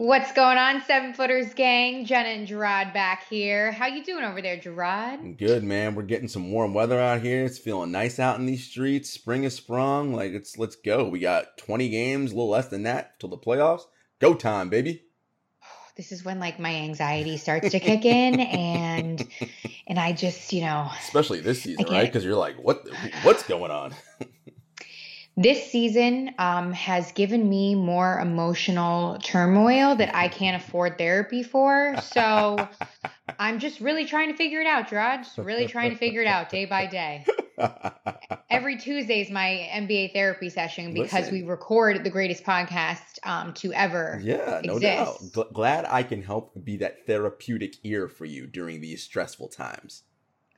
What's going on, Seven Footers gang? Jenna and Jarod back here. How you doing over there, Jarod? Good man. We're getting some warm weather out here. It's feeling nice out in these streets. Spring is sprung. Like it's let's go. We got 20 games, a little less than that till the playoffs. Go time, baby. This is when like my anxiety starts to kick in, and and I just you know Especially this season, right? Because you're like, what? What's going on? this season um, has given me more emotional turmoil that I can't afford therapy for. So I'm just really trying to figure it out, Jarod. Just really trying to figure it out day by day. Every Tuesday is my NBA therapy session because Listen. we record the greatest podcast um, to ever. yeah, no doubt. Gl- glad I can help be that therapeutic ear for you during these stressful times.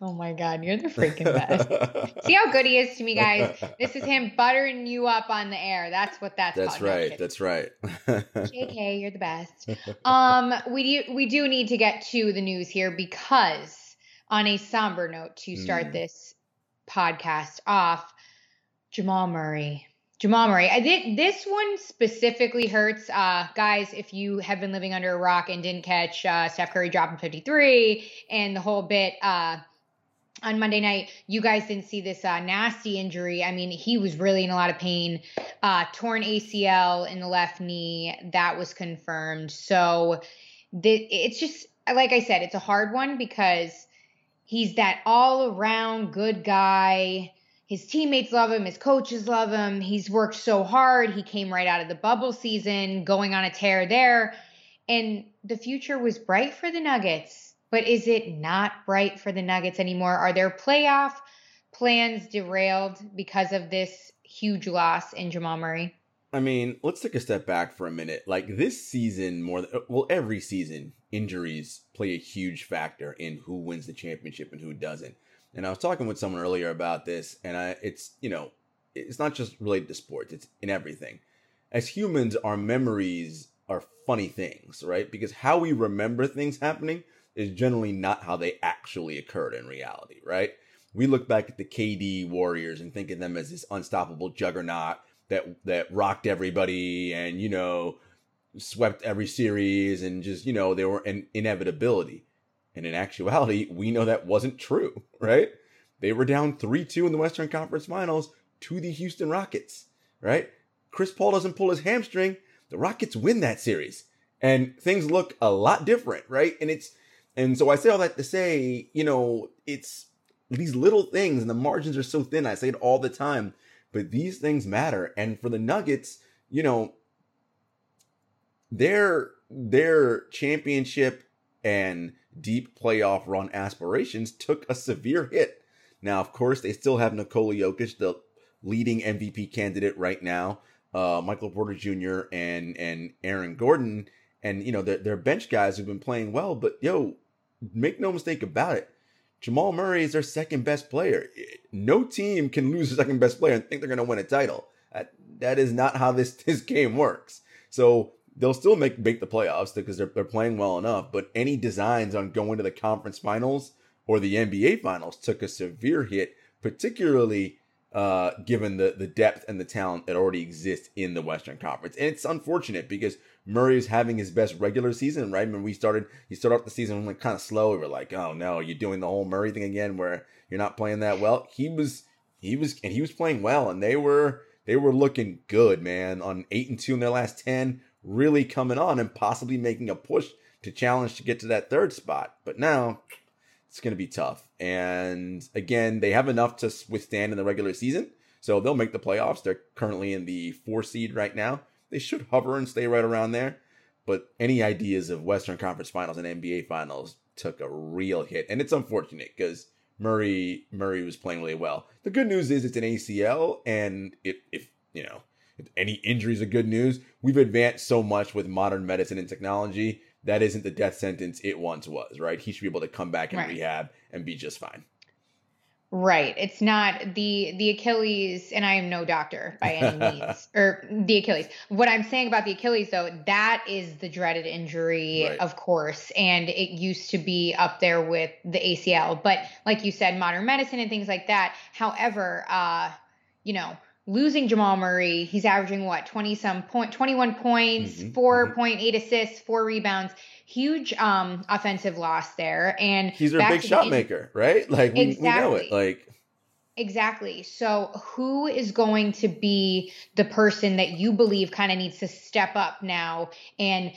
Oh my God, you're the freaking best. See how good he is to me, guys. This is him buttering you up on the air. That's what that's, That's called. Right. kidding. That's right. JK, you're the best. Um, we do we do need to get to the news here because on a somber note to start Mm. this podcast off, Jamal Murray. Jamal Murray. I did this one specifically hurts. Uh, guys, if you have been living under a rock and didn't catch uh, Steph Curry dropping 53 and the whole bit uh, on Monday night, you guys didn't see this uh, nasty injury. I mean, he was really in a lot of pain. Uh, torn ACL in the left knee. That was confirmed. So th- it's just, like I said, it's a hard one because he's that all around good guy. His teammates love him. His coaches love him. He's worked so hard. He came right out of the bubble season, going on a tear there. And the future was bright for the Nuggets. But is it not bright for the Nuggets anymore? Are their playoff plans derailed because of this huge loss in Jamal Murray? I mean, let's take a step back for a minute. Like this season, more than, well, every season, injuries play a huge factor in who wins the championship and who doesn't. And I was talking with someone earlier about this, and I, it's you know, it's not just related to sports; it's in everything. As humans, our memories are funny things, right? Because how we remember things happening is generally not how they actually occurred in reality, right? We look back at the KD Warriors and think of them as this unstoppable juggernaut that that rocked everybody and you know swept every series and just you know they were an inevitability. And in actuality we know that wasn't true right? They were down 3-2 in the western conference finals to the houston rockets right? Chris paul doesn't pull his hamstring. The rockets win that series. And things look a lot different right? And it's and so i say all that to say you know it's these little things and the margins are so thin i say it all the time but these things matter. And for the Nuggets, you know, their their championship and deep playoff run aspirations took a severe hit. Now, of course, they still have Nikola Jokic, the leading MVP candidate right now, uh, Michael Porter Jr. and and Aaron Gordon, and you know their, their bench guys who have been playing well. But yo, make no mistake about it, Jamal Murray is their second best player. No team can lose their second best player and think they're going to win a title. That, that is not how this this game works. So they'll still make make the playoffs because they're they're playing well enough. But any designs on going to the conference finals or the NBA finals took a severe hit particularly uh, given the the depth and the talent that already exists in the Western Conference. And it's unfortunate because Murray is having his best regular season, right? When we started, he started off the season like kind of slow. We were like, oh no, you're doing the whole Murray thing again, where you're not playing that well. He was, he was, and he was playing well, and they were they were looking good, man. On eight and two in their last ten, really coming on and possibly making a push to challenge to get to that third spot. But now it's going to be tough. And again, they have enough to withstand in the regular season. So they'll make the playoffs. They're currently in the four seed right now. They should hover and stay right around there. But any ideas of Western Conference Finals and NBA Finals took a real hit, and it's unfortunate because Murray Murray was playing really well. The good news is it's an ACL, and if if you know if any injuries are good news, we've advanced so much with modern medicine and technology that isn't the death sentence it once was, right? He should be able to come back and Right. rehab and be just fine. Right. It's not the the Achilles, and I am no doctor by any means, or the Achilles. What I'm saying about the Achilles, though, that is the dreaded injury, Right. of course, and it used to be up there with the ACL. But like you said, modern medicine and things like that. However, uh, you know, losing Jamal Murray, he's averaging what twenty some point, twenty one points, Mhm, four point eight assists, four rebounds. Huge um offensive loss there, and He's a big the shot maker, right? Like we, we know it. Like Exactly. So, who is going to be the person that you believe kind of needs to step up now and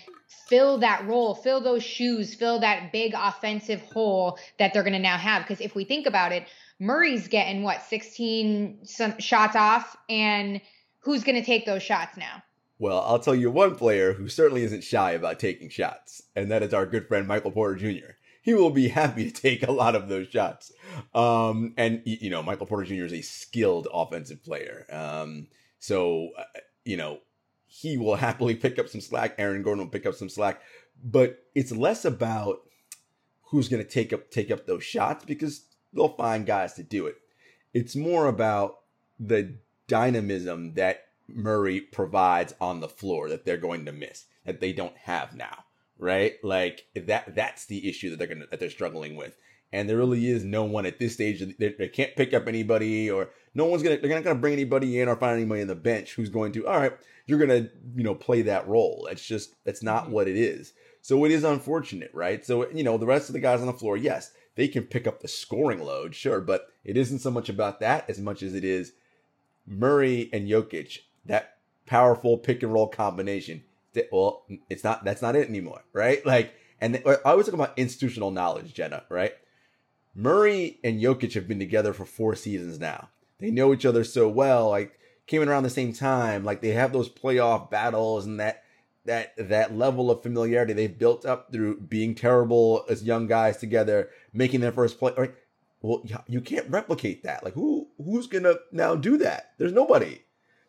fill that role, fill those shoes, fill that big offensive hole that they're going to now have? Because if we think about it, Murray's getting what, 16 some shots off, and who's going to take those shots now? Well, I'll tell you one player who certainly isn't shy about taking shots, and that is our good friend Michael Porter Jr. He will be happy to take a lot of those shots. Um, and, you know, Michael Porter Jr. is a skilled offensive player. Um, so, uh, you know, he will happily pick up some slack. Aaron Gordon will pick up some slack. But it's less about who's going to take up take up those shots because they'll find guys to do it. It's more about the dynamism that Murray provides on the floor that they're going to miss that they don't have now, right? Like that that's the issue that they're going to that they're struggling with. And there really is no one at this stage. They, they can't pick up anybody, or no one's gonna. They're not gonna bring anybody in or find anybody in the bench who's going to. All right, you're gonna you know play that role. It's just that's not mm-hmm. what it is. So it is unfortunate, right? So you know the rest of the guys on the floor, yes, they can pick up the scoring load, sure, but it isn't so much about that as much as it is Murray and Jokic, that powerful pick and roll combination. Well, it's not. That's not it anymore, right? Like, and I always talk about institutional knowledge, Jenna, right? Murray and Jokic have been together for four seasons now. They know each other so well. Like, came in around the same time. Like, they have those playoff battles and that that that level of familiarity they've built up through being terrible as young guys together, making their first play. Right? Well, you can't replicate that. Like, who who's gonna now do that? There's nobody.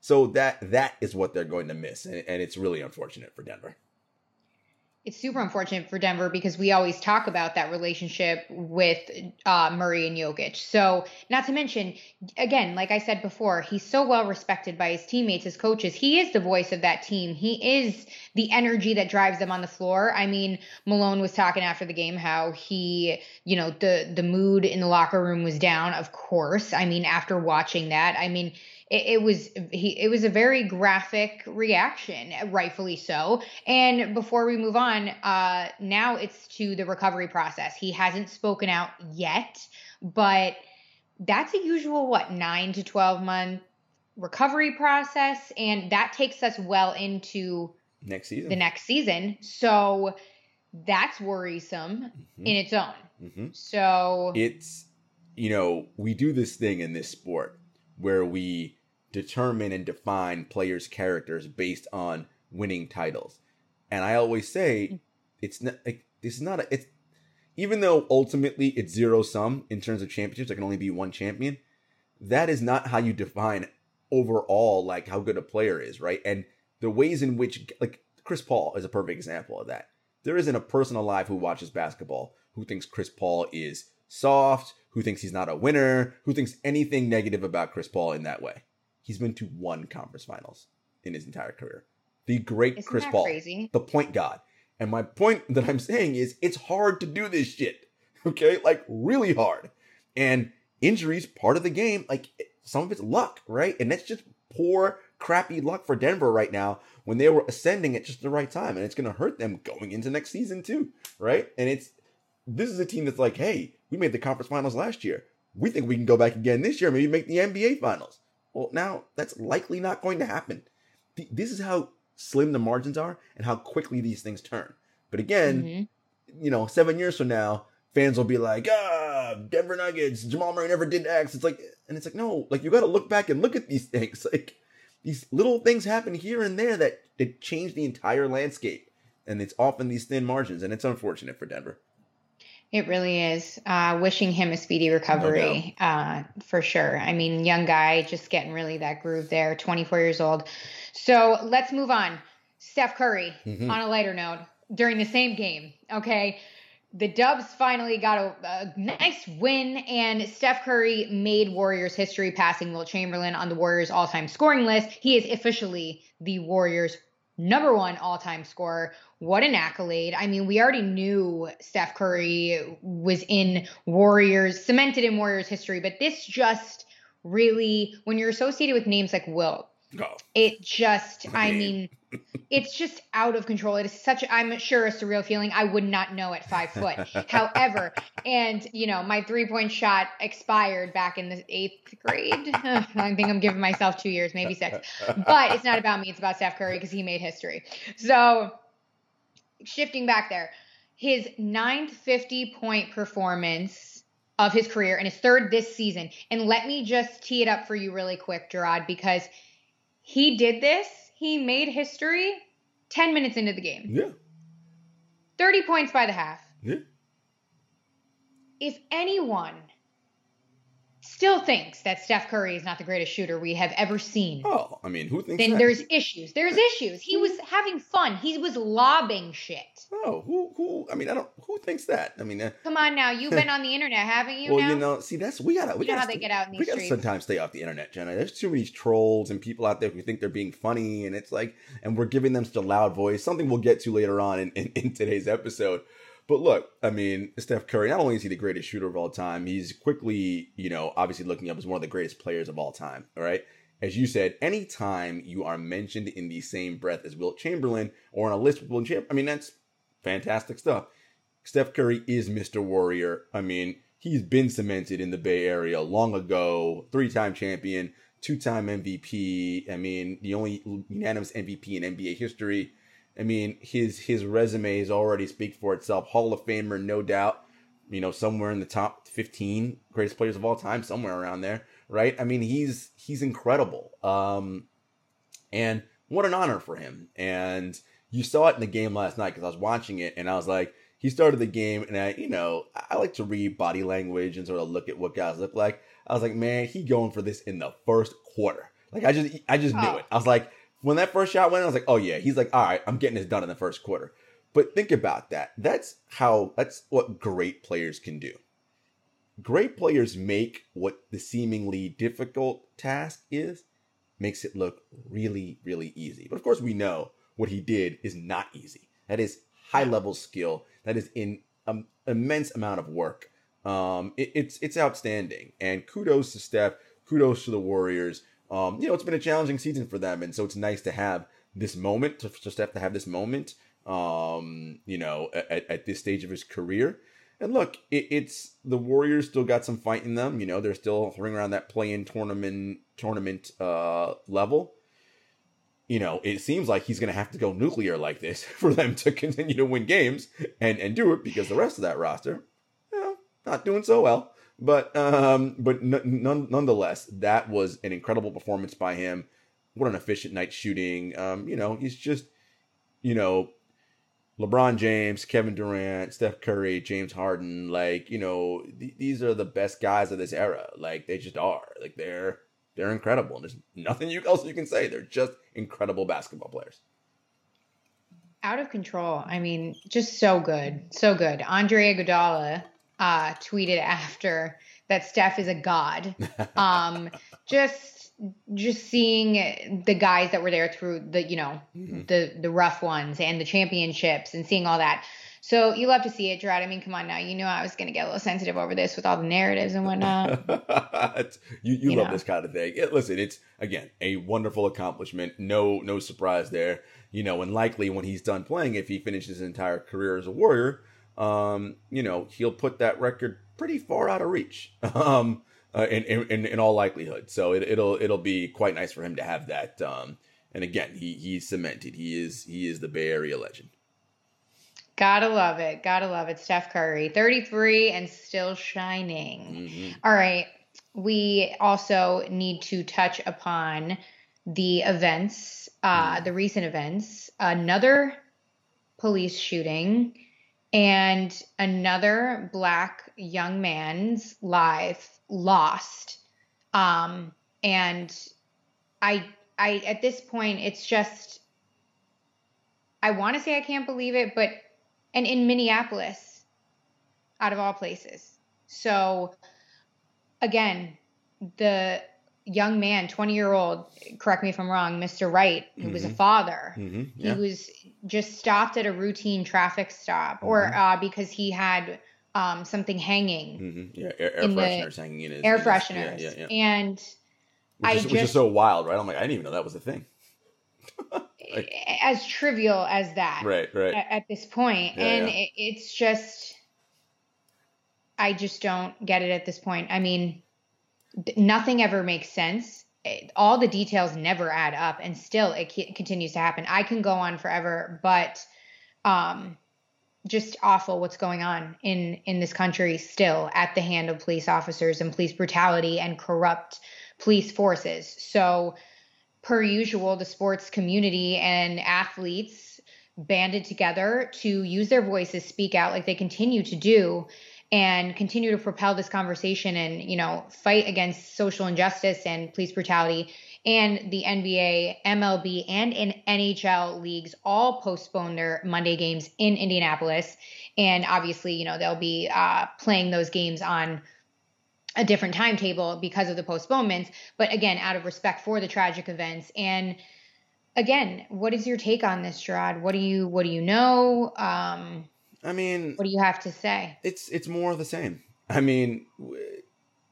So that that is what they're going to miss, and, and it's really unfortunate for Denver. It's super unfortunate for Denver because we always talk about that relationship with uh, Murray and Jokic. So, not to mention, again, like I said before, he's so well respected by his teammates, his coaches. He is the voice of that team. He is the energy that drives them on the floor. I mean, Malone was talking after the game how he, you know, the the mood in the locker room was down. Of course, I mean, after watching that, I mean, it, it was he it was a very graphic reaction rightfully so. And before we move on uh now it's to the recovery process. He hasn't spoken out yet but that's a usual what 9 to 12 month recovery process? And that takes us well into Next season, the next season. So that's worrisome Mhm. in its own. Mhm. so it's you know we do this thing in this sport where we determine and define players characters based on winning titles. And i always say it's not like this is not a it's even though ultimately it's zero sum in terms of championships there can only be one champion that is not how you define overall like how good a player is right? And the ways in which like chris paul is a perfect example of that. There isn't a person alive who watches basketball who thinks chris paul is soft who thinks he's not a winner who thinks anything negative about chris paul in that way he's been to one conference finals in his entire career the great Isn't chris paul crazy? the point god and my point that i'm saying is it's hard to do this shit okay like really hard and injuries part of the game. Like some of it's luck, right? And that's just poor, crappy luck for Denver right now when they were ascending at just the right time, and it's going to hurt them going into next season too, right? And it's this is a team that's like, hey, we made the conference finals last year. We think we can go back again this year, maybe make the NBA finals. Well, now that's likely not going to happen. This is how slim the margins are and how quickly these things turn. But again, mm-hmm. you know, seven years from now, fans will be like, ah, Denver Nuggets, Jamal Murray never did X. It's like, and it's like, no, like you got to look back and look at these things. Like these little things happen here and there that, that change the entire landscape. And it's often these thin margins, and it's unfortunate for Denver. It really is. Uh, wishing him a speedy recovery no uh, for sure. I mean, young guy, just getting really that groove there, 24 years old. So let's move on. Steph Curry, mm-hmm. on a lighter note, during the same game, okay? The Dubs finally got a, a, nice win, and Steph Curry made Warriors history, passing Wilt Chamberlain on the Warriors all time scoring list. He is officially the Warriors' number one all time scorer. What an accolade. I mean, we already knew Steph Curry was in Warriors, cemented in Warriors history, but this just really, when you're associated with names like Wilt, Oh. It just, I mean, it's just out of control. It is such, I'm sure, a surreal feeling. I would not know at five foot. However, and you know, my three point shot expired back in the eighth grade. I think I'm giving myself two years, maybe six. But it's not about me. It's about Steph Curry because he made history. So, shifting back there, his 950 point performance of his career and his third this season. And let me just tee it up for you really quick, Jarod, because he did this, he made history 10 minutes into the game. Yeah. 30 points by the half. Yeah. If anyone still thinks that Steph Curry is not the greatest shooter we have ever seen. Oh, I mean, who thinks then that? there's issues. There's issues. He was having fun. He was lobbing shit. Oh, who who I mean, I don't who thinks that? I mean, uh, Come on now, you've been on the internet, haven't you? well, now? you know, see that's we got to we got how they get out in we these got to streets. sometimes stay off the internet, Jenna. There's too many trolls and people out there who think they're being funny and it's like and we're giving them such a loud voice. Something we'll get to later on in, in, in today's episode. But look, I mean, Steph Curry, not only is he the greatest shooter of all time, he's quickly, you know, obviously looking up as one of the greatest players of all time. All right. As you said, anytime you are mentioned in the same breath as Wilt Chamberlain or on a list with Wilt Chamberlain, I mean, that's fantastic stuff. Steph Curry is Mr. Warrior. I mean, he's been cemented in the Bay Area long ago, three time champion, two time MVP. I mean, the only unanimous MVP in NBA history. I mean, his his resume is already speak for itself. Hall of Famer, no doubt. You know, somewhere in the top 15 greatest players of all time, somewhere around there, right? I mean, he's he's incredible. Um, and what an honor for him. And you saw it in the game last night because I was watching it and I was like, he started the game and I, you know, I like to read body language and sort of look at what guys look like. I was like, man, he going for this in the first quarter. Like I just I just knew Oh. it. I was like, when that first shot went, I was like, oh yeah, he's like, all right, I'm getting this done in the first quarter. But think about that. That's how that's what great players can do. Great players make what the seemingly difficult task is, makes it look really, really easy. But of course, we know what he did is not easy. That is high level skill. That is in an immense amount of work. Um, it, it's it's outstanding. And kudos to Steph. Kudos to the Warriors. Um, you know, it's been a challenging season for them, and so it's nice to have this moment to, for Steph to have this moment. Um, you know, at, at this stage of his career. And look, it, it's the Warriors still got some fight in them. You know, they're still hovering around that play-in tournament tournament uh, level. You know, it seems like he's going to have to go nuclear like this for them to continue to win games and and do it because the rest of that roster, you know, not doing so well. But um, but nonetheless, that was an incredible performance by him. What an efficient night shooting. Um, you know, he's just, you know, LeBron James, Kevin Durant, Steph Curry, James Harden, like, you know, th- these are the best guys of this era. Like they just are. Like they're they're incredible. And There's nothing you else you can say. They're just incredible basketball players. out of control. I mean, just so good, so good. Andre Iguodala uh, tweeted after that Steph is a god. Um, just just seeing the guys that were there through the you know Mm-hmm. the the rough ones and the championships and seeing all that. So you love to see it, Jarod. I mean, come on now. You knew I was going to get a little sensitive over this with all the narratives and whatnot. you you, You love know. this kind of thing. Yeah, listen, it's again a wonderful accomplishment. No no surprise there. You know, and likely when he's done playing, if he finishes his entire career as a warrior, um, you know, he'll put that record pretty far out of reach. Um, uh, in, in in all likelihood. So it, it'll it'll be quite nice for him to have that. Um, and again, he he's cemented. He is he is the Bay Area legend. Gotta love it. Gotta love it. Steph Curry, 33 and still shining. Mhm. All right. We also need to touch upon the events, uh, the recent events, another police shooting, and another black young man's life lost. Um, and I, I, at this point, it's just, I want to say I can't believe it, but, and in Minneapolis, out of all places. So, again, the young man, 20 year old, correct me if I'm wrong, Mr. Wright, who was a Mhm. father, Mhm. he was just stopped at a routine traffic stop or Mhm. uh, because he had um, something hanging, Mhm. Yeah. Air, air fresheners hanging in his air his- fresheners. Yeah, yeah, yeah. And Which, I is, which is just- so wild, right? I'm like, I didn't even know that was a thing. Like- as trivial as that. Right, right. at, at this point. Yeah, and yeah. It, it's just i just don't get it at this point i mean nothing ever makes sense. All the details never add up and still it continues to happen. I can go on forever but um just awful what's going on in in this country still at the hand of police officers and police brutality and corrupt police forces. So per usual the sports community and athletes banded together to use their voices speak out like they continue to do and continue to propel this conversation and you know fight against social injustice and police brutality and the NBA, MLB, and in NHL leagues all postponed their Monday games in Indianapolis. And obviously, you know, they'll be uh, playing those games on a different timetable because of the postponements. But again, out of respect for the tragic events. And again, what is your take on this, Jarod? What do you what do you know? Um, I mean, what do you have to say? it's it's more of the same. I mean, w-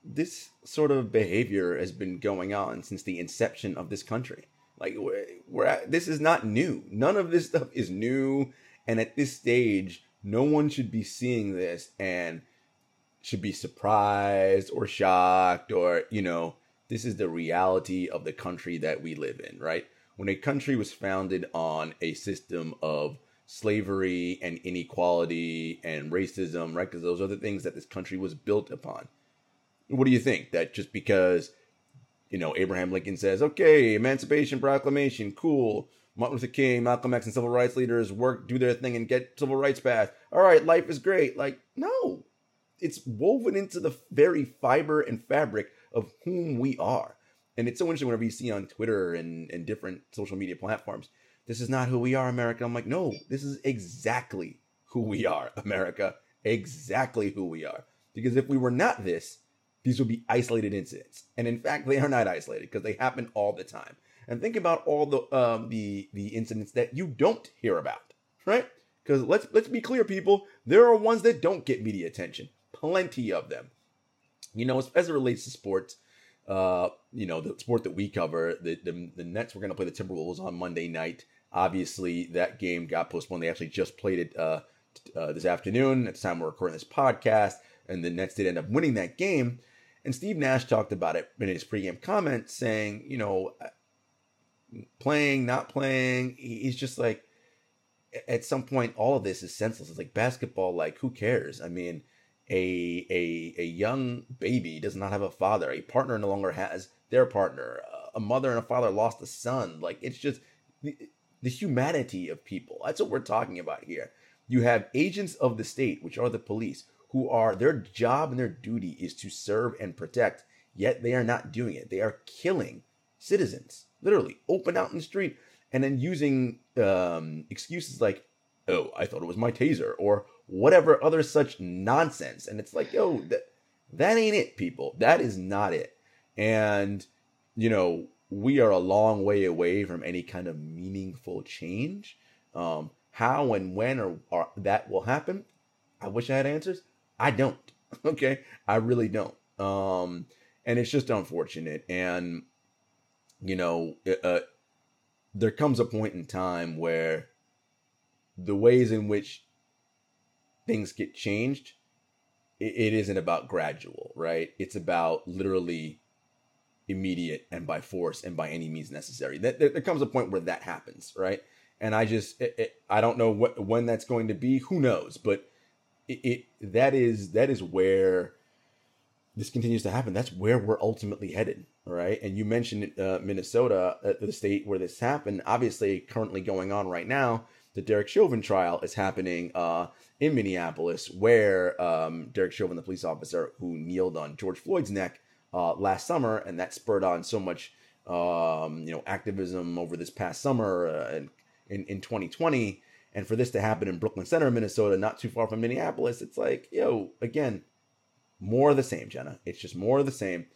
this sort of behavior has been going on since the inception of this country. Like we're, we're at, this is not new. None of this stuff is new, and at this stage, no one should be seeing this and should be surprised or shocked or you know this is the reality of the country that we live in right when a country was founded on a system of slavery and inequality and racism right? Because those are the things that this country was built upon. What do you think? That just because you know abraham lincoln says okay emancipation proclamation cool. Martin luther king malcolm x and civil rights leaders work do their thing and get civil rights passed. All right life is great. Like no. It's woven into the very fiber and fabric of whom we are. And it's so interesting whenever you see on Twitter and, and different social media platforms, this is not who we are, America. I'm like, no, this is exactly who we are, America. Exactly who we are. Because if we were not this, these would be isolated incidents. And in fact, they are not isolated because they happen all the time. And think about all the um, the the incidents that you don't hear about, right? Because let's let's be clear, people. There are ones that don't get media attention. Plenty of them. You know, as, as it relates to sports, uh, you know, the sport that we cover, the the, the Nets were going to play the Timberwolves on Monday night. Obviously, that game got postponed. They actually just played it uh, uh, this afternoon at the time we're recording this podcast, and the Nets did end up winning that game. And Steve Nash talked about it in his pregame comments, saying, you know, playing, not playing. He's just like, at some point, all of this is senseless. It's like basketball. Like, who cares? I mean, a a a young baby does not have a father. A partner no longer has their partner. A mother and a father lost a son. Like, it's just the, humanity of people. That's what we're talking about here. You have agents of the state, which are the police, who are their job and their duty is to serve and protect. Yet they are not doing it. They are killing citizens, literally, open out in the street, and then using um, excuses like, "Oh, I thought it was my taser," or whatever other such nonsense. And it's like, yo, that that ain't it, people. That is not it. And you know, we are a long way away from any kind of meaningful change. Um, How and when or, or that will happen, I wish I had answers. I don't. Okay, I really don't. Um, and it's just unfortunate. And you know, uh, there comes a point in time where the ways in which things get changed, it, it isn't about gradual, right? It's about literally immediate and by force and by any means necessary. That there, there comes a point where that happens, right? And I just, it, it, I don't know what when that's going to be. Who knows? But it, it that is that is where this continues to happen. That's where we're ultimately headed, right? And you mentioned uh, Minnesota, uh, the state where this happened. Obviously, currently going on right now, the Derek Chauvin trial is happening uh, in Minneapolis, where um, Derek Chauvin, the police officer who kneeled on George Floyd's neck uh, last summer, and that spurred on so much, um, you know, activism over this past summer uh, in in 2020. And for this to happen in Brooklyn Center, Minnesota, not too far from Minneapolis, it's like, yo, again, more of the same, Jenna. It's just more of the same.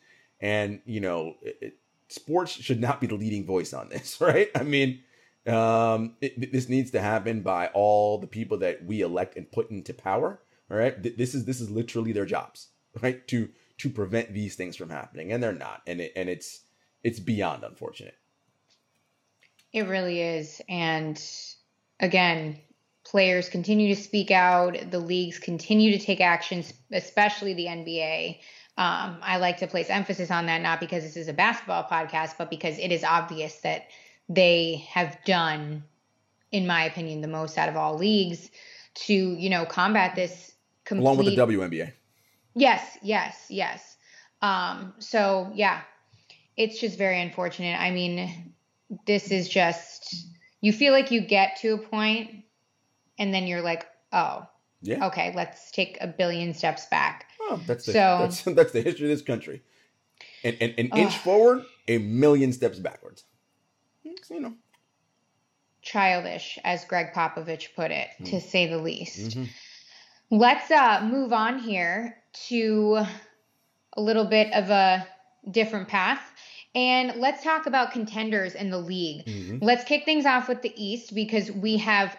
And, you know, it, it, sports should not be the leading voice on this, right? I mean, um, it, this needs to happen by all the people that we elect and put into power. All right, this is this is literally their jobs, right? To to prevent these things from happening, and they're not, and it, and it's it's beyond unfortunate. It really is, and again, players continue to speak out. The leagues continue to take actions, especially the NBA. Um, I like to place emphasis on that, not because this is a basketball podcast, but because it is obvious that they have done, in my opinion, the most out of all leagues to, you know, combat this. Complete... Along with the WNBA. Yes, yes, yes. Um, so yeah, it's just very unfortunate. I mean, this is just you feel like you get to a point and then you're like, oh, yeah, okay, let's take a billion steps back. Oh, that's the, so that's, that's the history of this country. And an, an inch forward, a million steps backwards. So, You know, childish, as Gregg Popovich put it, mm. to say the least. Mm-hmm. Let's uh, move on here to a little bit of a different path. And let's talk about contenders in the league. Mm-hmm. Let's kick things off with the East because we have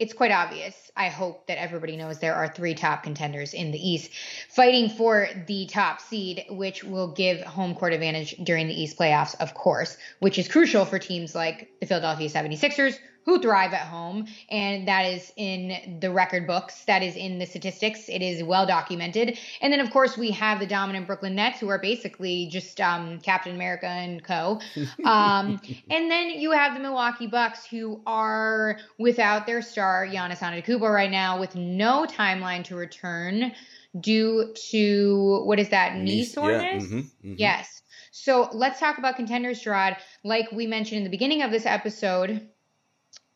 it's quite obvious. I hope that everybody knows there are three top contenders in the East fighting for the top seed, which will give home court advantage during the East playoffs, of course, which is crucial for teams like the Philadelphia 76ers, who thrive at home. And that is in the record books, that is in the statistics. It is well documented. And then, of course, we have the dominant Brooklyn Nets, who are basically just um, Captain America and co. Um, and then you have the Milwaukee Bucks, who are without their star, Giannis Antetokounmpo, right now, with no timeline to return due to what is that knee soreness? Yeah, mm-hmm, mm-hmm. Yes. So let's talk about contenders, Jarod. Like we mentioned in the beginning of this episode,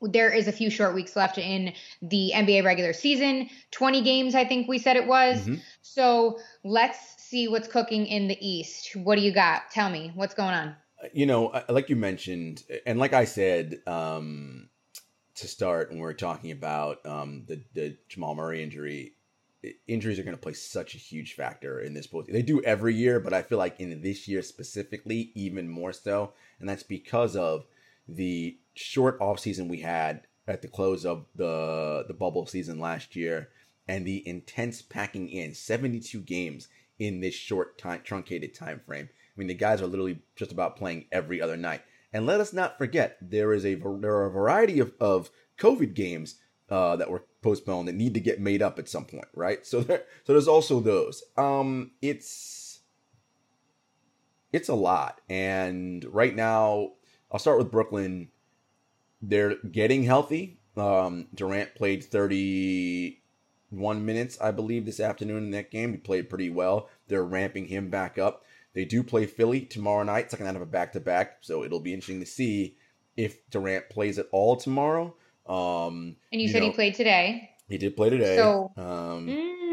there is a few short weeks left in the NBA regular season. 20 games, I think we said it was. Mm-hmm. So let's see what's cooking in the East. What do you got? Tell me what's going on. You know, like you mentioned, and like I said um, to start when we are talking about um, the, the Jamal Murray injury, injuries are going to play such a huge factor in this post. They do every year, but I feel like in this year specifically, even more so. And that's because of the short off season we had at the close of the the bubble season last year and the intense packing in 72 games in this short time truncated time frame. I mean the guys are literally just about playing every other night. And let us not forget there is a there are a variety of, of COVID games uh, that were postponed that need to get made up at some point, right? So there, so there's also those. Um, it's it's a lot, and right now I'll start with Brooklyn they're getting healthy. Um, Durant played 31 minutes, I believe, this afternoon in that game. He played pretty well. They're ramping him back up. They do play Philly tomorrow night, second night of a back to back. So it'll be interesting to see if Durant plays at all tomorrow. Um, and you, you said know, he played today. He did play today. So um, mm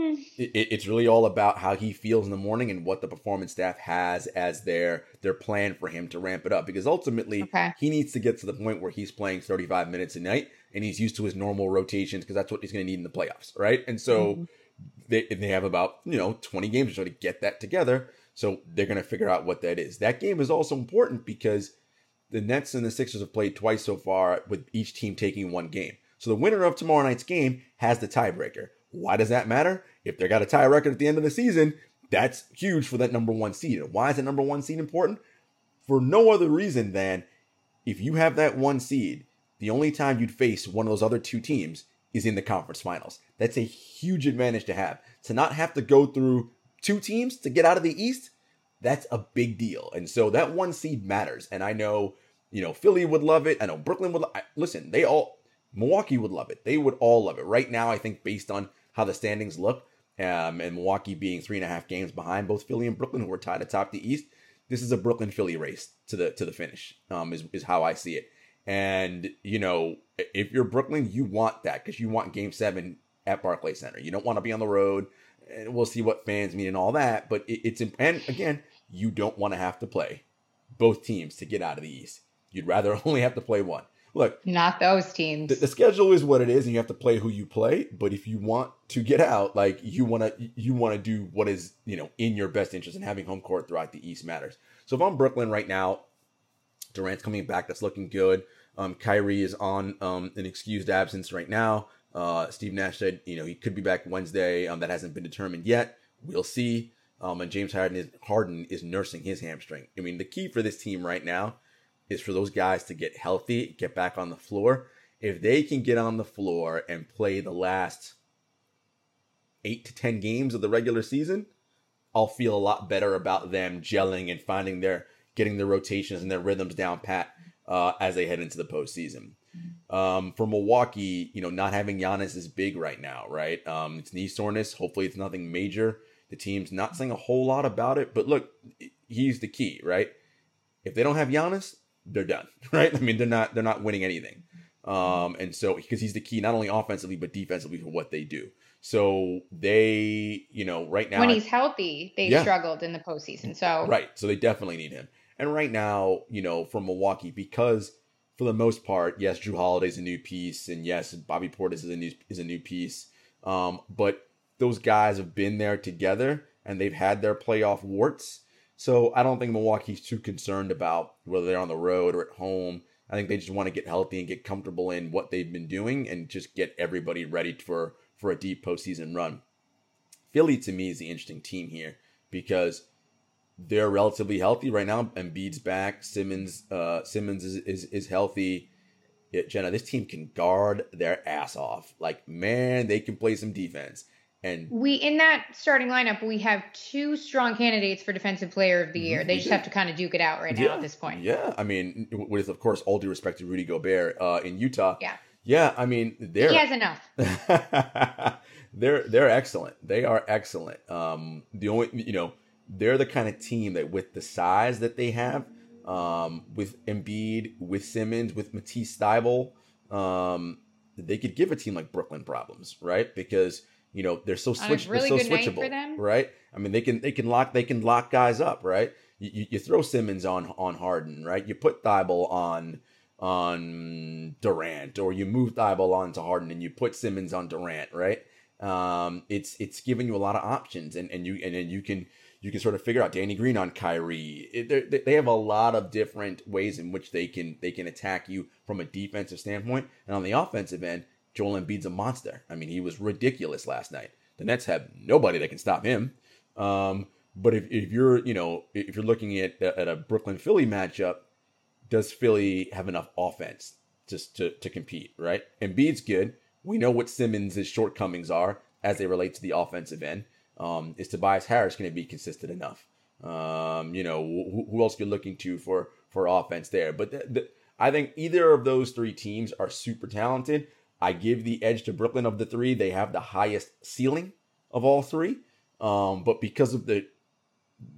it, it's really all about how he feels in the morning and what the performance staff has as their their plan for him to ramp it up. Because ultimately, okay. he needs to get to the point where he's playing 35 minutes a night and he's used to his normal rotations because that's what he's going to need in the playoffs, right? And so mm-hmm. they they have about you know 20 games or so to get that together. So they're going to figure out what that is. That game is also important because the Nets and the Sixers have played twice so far with each team taking one game. So the winner of tomorrow night's game has the tiebreaker. Why does that matter? If they got a tie record at the end of the season, that's huge for that number one seed. Why is that number one seed important? For no other reason than if you have that one seed, the only time you'd face one of those other two teams is in the conference finals. That's a huge advantage to have. To not have to go through two teams to get out of the East, that's a big deal. And so that one seed matters. And I know, you know, Philly would love it. I know Brooklyn would. I, listen, they all, Milwaukee would love it. They would all love it. Right now, I think based on how the standings look, um, and Milwaukee being three and a half games behind both Philly and Brooklyn, who are tied atop the East, this is a Brooklyn Philly race to the to the finish. Um, is is how I see it. And you know, if you're Brooklyn, you want that because you want Game Seven at Barclays Center. You don't want to be on the road. And we'll see what fans mean and all that. But it, it's and again, you don't want to have to play both teams to get out of the East. You'd rather only have to play one. Look, not those teams. The, the, schedule is what it is, and you have to play who you play. But if you want to get out, like you want to, you want to do what is you know in your best interest, and having home court throughout the East matters. So if I'm Brooklyn right now, Durant's coming back. That's looking good. Um, Kyrie is on um, an excused absence right now. Uh, Steve Nash said, you know, he could be back Wednesday. Um, that hasn't been determined yet. We'll see. Um, and James Harden is, Harden is nursing his hamstring. I mean, the key for this team right now is for those guys to get healthy, get back on the floor. If they can get on the floor and play the last eight to 10 games of the regular season, I'll feel a lot better about them gelling and finding their, getting their rotations and their rhythms down pat uh, as they head into the postseason. Um, for Milwaukee, you know, not having Giannis is big right now, right? Um, it's knee soreness. Hopefully, it's nothing major. The team's not saying a whole lot about it, but look, he's the key, right? If they don't have Giannis, they're done, right? I mean, they're not they're not winning anything. Um, and so because he's the key not only offensively but defensively for what they do. So they, you know, right now when he's healthy, they yeah. struggled in the postseason. So right, so they definitely need him. And right now, you know, from Milwaukee, because for the most part, yes, Jrue Holiday's a new piece, and yes, Bobby Portis is a new is a new piece. Um, but those guys have been there together and they've had their playoff warts. So I don't think Milwaukee's too concerned about whether they're on the road or at home. I think they just want to get healthy and get comfortable in what they've been doing and just get everybody ready for for a deep postseason run. Philly to me is the interesting team here because they're relatively healthy right now. Embiid's back. Simmons, uh, Simmons is, is, is healthy. Yeah, Jenna, this team can guard their ass off. Like, man, they can play some defense. And we in that starting lineup, we have two strong candidates for defensive player of the year. They just have to kind of duke it out right now at this point. Yeah, I mean, with of course all due respect to Rudy Gobert uh, in Utah. Yeah, yeah. I mean, they're he has enough. they're they're excellent. They are excellent. Um, the only you know they're the kind of team that with the size that they have, um, with Embiid, with Simmons, with Matisse Thybulle, um, they could give a team like Brooklyn problems, right? Because you know they're so switch, really they're so switchable, right? I mean they can they can lock they can lock guys up, right? You, you, throw Simmons on on Harden, right? You put Thybulle on on Durant, or you move Thybulle onto Harden and you put Simmons on Durant, right? Um, it's it's giving you a lot of options, and and you and then you can you can sort of figure out Danny Green on Kyrie. It, they have a lot of different ways in which they can they can attack you from a defensive standpoint, and on the offensive end, Joel Embiid's a monster. I mean, he was ridiculous last night. The Nets have nobody that can stop him. Um, but if, if you're you know if you're looking at at a Brooklyn Philly matchup, does Philly have enough offense just to to compete? Right? Embiid's good. We know what Simmons' shortcomings are as they relate to the offensive end. Um, is Tobias Harris going to be consistent enough? Um, you know, who, who else you're looking to for for offense there? But the, the, I think either of those three teams are super talented. I give the edge to Brooklyn of the three. They have the highest ceiling of all three. Um, but because of the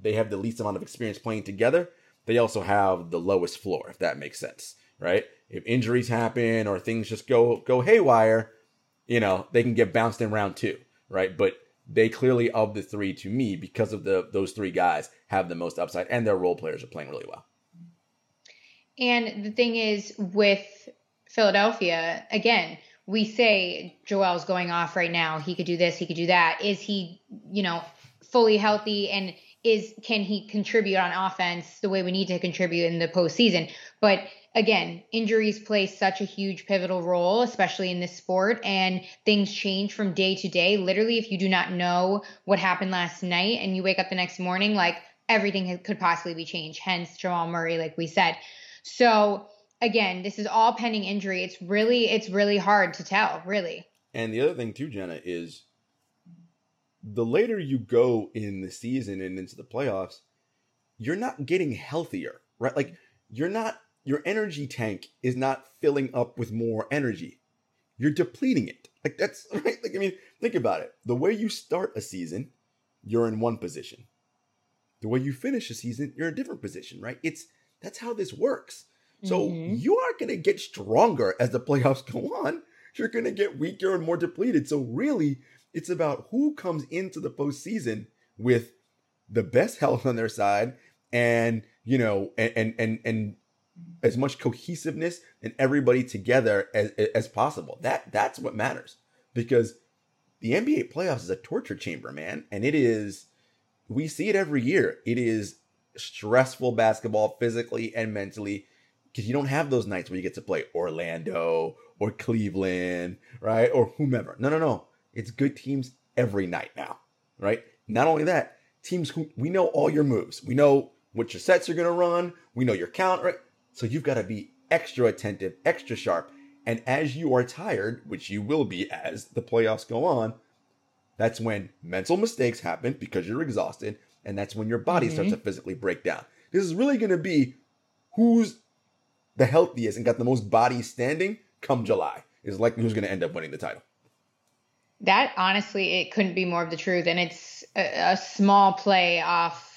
they have the least amount of experience playing together, they also have the lowest floor, if that makes sense, right? If injuries happen or things just go go haywire, you know, they can get bounced in round two, right? But they clearly of the three to me because of the those three guys have the most upside and their role players are playing really well. And the thing is with Philadelphia, again, we say Joel's going off right now. He could do this, he could do that. Is he, you know, fully healthy and is can he contribute on offense the way we need to contribute in the postseason? But again, injuries play such a huge pivotal role, especially in this sport, and things change from day to day. Literally, if you do not know what happened last night and you wake up the next morning, like everything could possibly be changed. Hence, Jamal Murray, like we said. So again, this is all pending injury. It's really, it's really hard to tell, really. And the other thing too, Jenna, is the later you go in the season and into the playoffs, you're not getting healthier, right? Like you're not your energy tank is not filling up with more energy. You're depleting it. Like that's right. Like I mean, think about it. The way you start a season, you're in one position. The way you finish a season, you're in a different position, right? It's that's how this works. So mm-hmm. you are going to get stronger as the playoffs go on. You're going to get weaker and more depleted. So really, it's about who comes into the postseason with the best health on their side and you know and and and, and as much cohesiveness and everybody together as as possible. That that's what matters because the NBA playoffs is a torture chamber, man, and it is. We see it every year. It is stressful basketball physically and mentally because you don't have those nights where you get to play Orlando or Cleveland, right? Or whomever. No, no, no. It's good teams every night now, right? Not only that, teams who we know all your moves. We know what your sets are going to run. We know your count, right? So you've got to be extra attentive, extra sharp. And as you are tired, which you will be as the playoffs go on, that's when mental mistakes happen because you're exhausted. And that's when your body mm-hmm. starts to physically break down. This is really going to be who's the healthiest and got the most body standing come July is likely who's going to end up winning the title. That honestly, it couldn't be more of the truth. And it's a, a small play off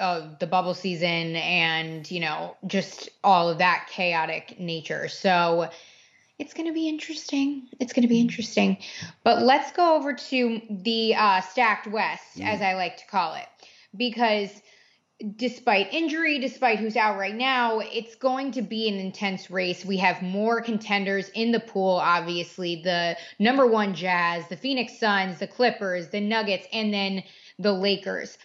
of the bubble season and, you know, just all of that chaotic nature. So it's going to be interesting. It's going to be interesting. But let's go over to the uh, stacked West, mm. as I like to call it, because despite injury, despite who's out right now, it's going to be an intense race. We have more contenders in the pool, obviously. The number one Jazz, the Phoenix Suns, the Clippers, the Nuggets, and then the Lakers.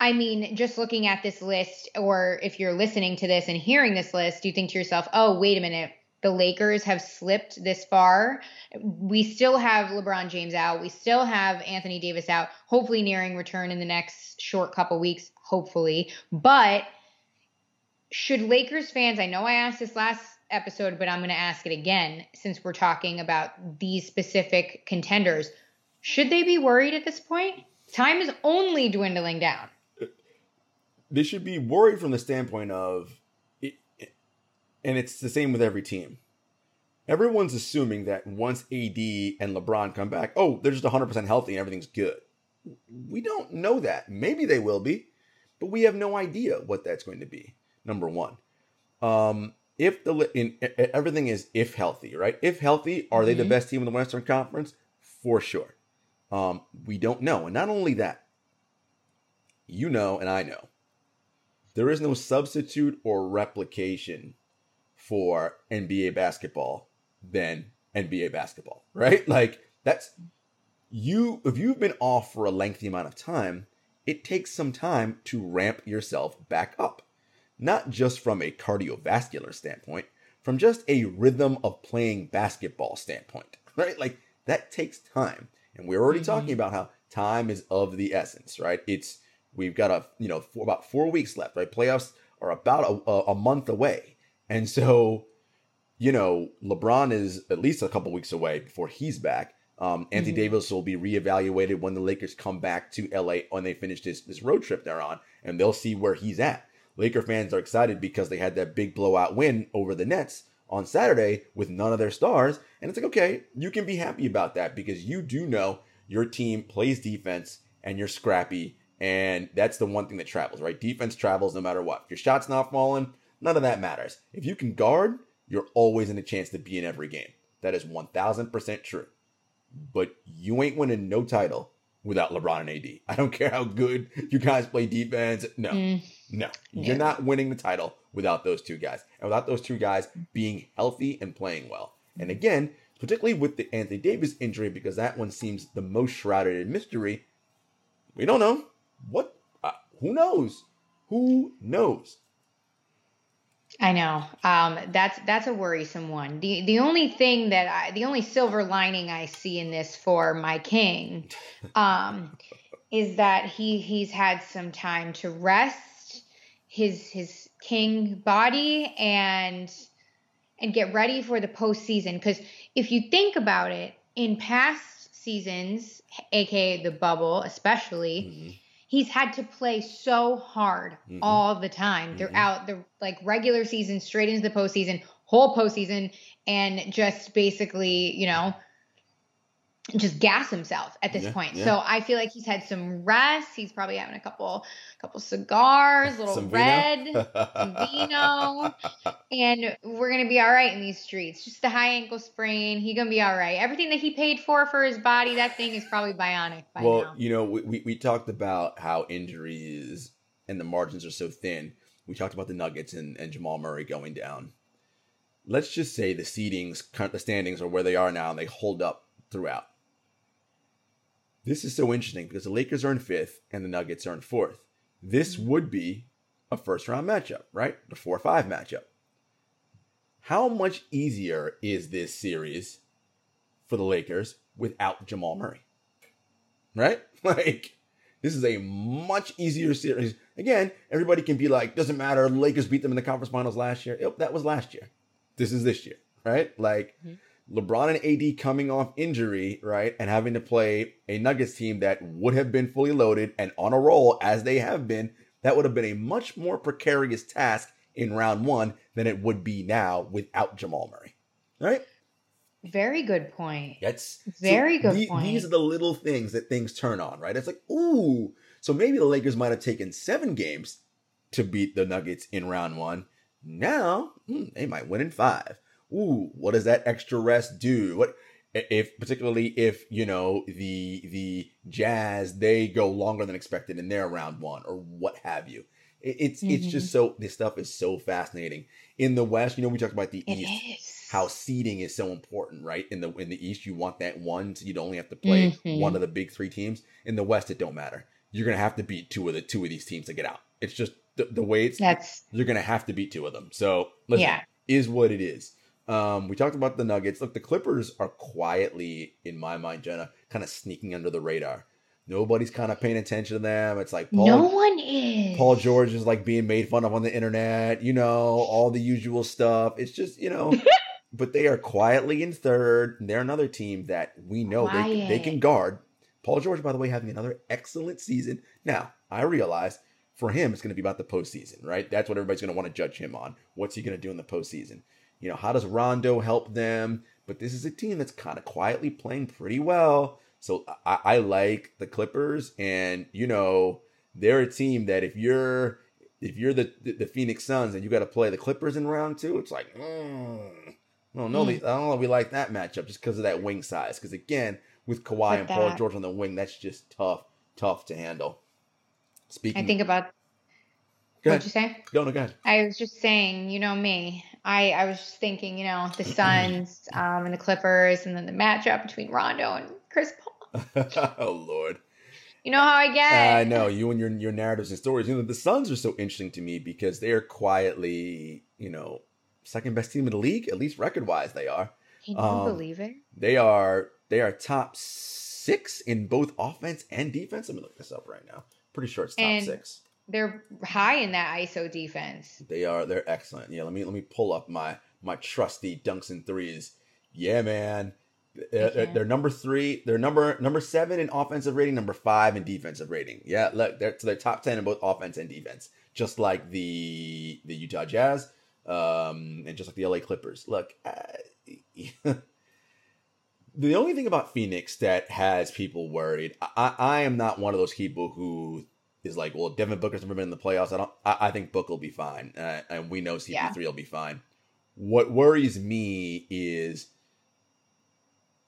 I mean, just looking at this list, or if you're listening to this and hearing this list, you think to yourself, oh, wait a minute. The Lakers have slipped this far. We still have LeBron James out. We still have Anthony Davis out, hopefully nearing return in the next short couple weeks, hopefully. But should Lakers fans, I know I asked this last episode, but I'm going to ask it again since we're talking about these specific contenders. Should they be worried at this point? Time is only dwindling down they should be worried from the standpoint of, and it's the same with every team. Everyone's assuming that once AD and LeBron come back, oh, they're just 100% healthy and everything's good. We don't know that. Maybe they will be, but we have no idea what that's going to be. Number one, um, if the in, everything is if healthy, right? If healthy, are mm-hmm. they the mm-hmm. best team in the Western Conference? For sure. Um, we don't know, and not only that, you know, and I know there is no substitute or replication for NBA basketball than NBA basketball, right? Like that's you if you've been off for a lengthy amount of time, it takes some time to ramp yourself back up. Not just from a cardiovascular standpoint, from just a rhythm of playing basketball standpoint, right? Like that takes time. And we're already mm-hmm. talking about how time is of the essence, right? It's We've got a you know for about four weeks left. Right, playoffs are about a, a month away, and so you know LeBron is at least a couple weeks away before he's back. Um, Anthony mm-hmm. Davis will be reevaluated when the Lakers come back to LA when they finish this this road trip they're on, and they'll see where he's at. Laker fans are excited because they had that big blowout win over the Nets on Saturday with none of their stars, and it's like okay, you can be happy about that because you do know your team plays defense and you're scrappy and that's the one thing that travels, right? Defense travels no matter what. If your shot's not falling, none of that matters. If you can guard, you're always in a chance to be in every game. That is 1000% true. But you ain't winning no title without LeBron and AD. I don't care how good you guys play defense. No, mm. no. You're not winning the title without those two guys. And without those two guys being healthy and playing well. And again, particularly with the Anthony Davis injury, because that one seems the most shrouded in mystery, we don't know what uh, who knows? Who knows? I know. Um, that's that's a worrisome one. The the only thing that I the only silver lining I see in this for my king um, is that he he's had some time to rest his his king body and and get ready for the postseason. Because if you think about it, in past seasons, aka the bubble, especially. Mm-hmm. He's had to play so hard Mhm. all the time Mhm. throughout the like regular season, straight into the postseason, whole postseason, and just basically, you know, just gas himself at this Yeah, point. yeah. So I feel like he's had some rest. He's probably having a couple, couple cigars, little Some red, vino? some vino, and we're gonna be all right in these streets. Just a high ankle sprain, he gonna be all right. Everything that he paid for for his body, that thing is probably bionic by well, now. you know, we, we, we talked about how injuries and the margins are so thin. We talked about the Nuggets and, and Jamal Murray going down. Let's just say the seedings, the standings are where they are now and they hold up throughout. This is so interesting because the Lakers are in fifth and the Nuggets are in fourth. This mm-hmm. would be a first round matchup, right? The 4 5 matchup. How much easier is this series for the Lakers without Jamal Murray? Right? Like, this is a much easier series. Again, everybody can be like, doesn't matter. Lakers beat them in the conference finals last year. Yep, that was last year. This is this year, right? Like, mm-hmm. LeBron and AD coming off injury, right? And having to play a Nuggets team that would have been fully loaded and on a roll as they have been, that would have been a much more precarious task in round one than it would be now without Jamal Murray, right? Very good point. That's Very good the- point. These are the little things that things turn on, right? It's like, ooh, so maybe the Lakers might have taken seven games to beat the Nuggets in round one. Now hmm, they might win in five. Ooh, what does that extra rest do? What if, particularly if you know the the Jazz they go longer than expected in their round one or what have you? It- It's it's Mm-hmm. just so this stuff is so fascinating. In the West, you know, we talked about the It East is. how seeding is so important, right? In the in the East, you want that one, so you'd only have to play Mhm. one of the big three teams. In the West, it don't matter. You're gonna have to beat two of the two of these teams to get out. It's just the, the way it's. That's You're gonna have to beat two of them. So listen, Yeah. is what it is. Um, we talked about the Nuggets. Look, the Clippers are quietly, in my mind, Jenna, kind of sneaking under the radar. Nobody's kind of paying attention to them. It's like Paul, no one is. Paul George is like being made fun of on the internet, you know, all the usual stuff. It's just, you know, but they are quietly in third. They're another team that we know they, they can guard. Paul George, by the way, having another excellent season. Now, I realize for him, it's going to be about the postseason, right? That's what everybody's going to want to judge him on. What's he going to do in the postseason? You know, how does Rondo help them? But this is a team that's kind of quietly playing pretty well. So I, I like the Clippers, and you know, they're a team that if you're if you're the the, Phoenix Suns and you got to play the Clippers in round two, it's like, mm, I don't know, I don't know if we like that matchup just because of that wing size. Because again, with Kawhi With and Paul George on the wing, that's just tough, tough to handle. Speaking, I think about go what'd you say? Go no, go ahead. I was just saying, you know me. I, I was just thinking, you know, the Suns um, and the Clippers, and then the matchup between Rondo and Chris Paul. oh Lord. You know how I get. I know you and your your narratives and stories. You know the Suns are so interesting to me because they are quietly, you know, second best team in the league, at least record wise. They are. Can you Um, believe it? They are. They are top six in both offense and defense. Let me look this up right now. Pretty sure it's top And- six. They're high in that ISO defense. They are. They're excellent. Yeah. Let me let me pull up my my trusty dunks and threes. Yeah, man. They're, they're, number three. They're number number seven in offensive rating. Number five in defensive rating. Yeah, look, they're so they're top ten in both offense and defense, just like the the Utah Jazz, um, and just like the LA Clippers. Look, uh, the only thing about Phoenix that has people worried, I, I am not one of those people who is like, well, Devin Booker's never been in the playoffs. I don't. I, I think Book will be fine, uh, and we know CP3 Yeah. will be fine. What worries me is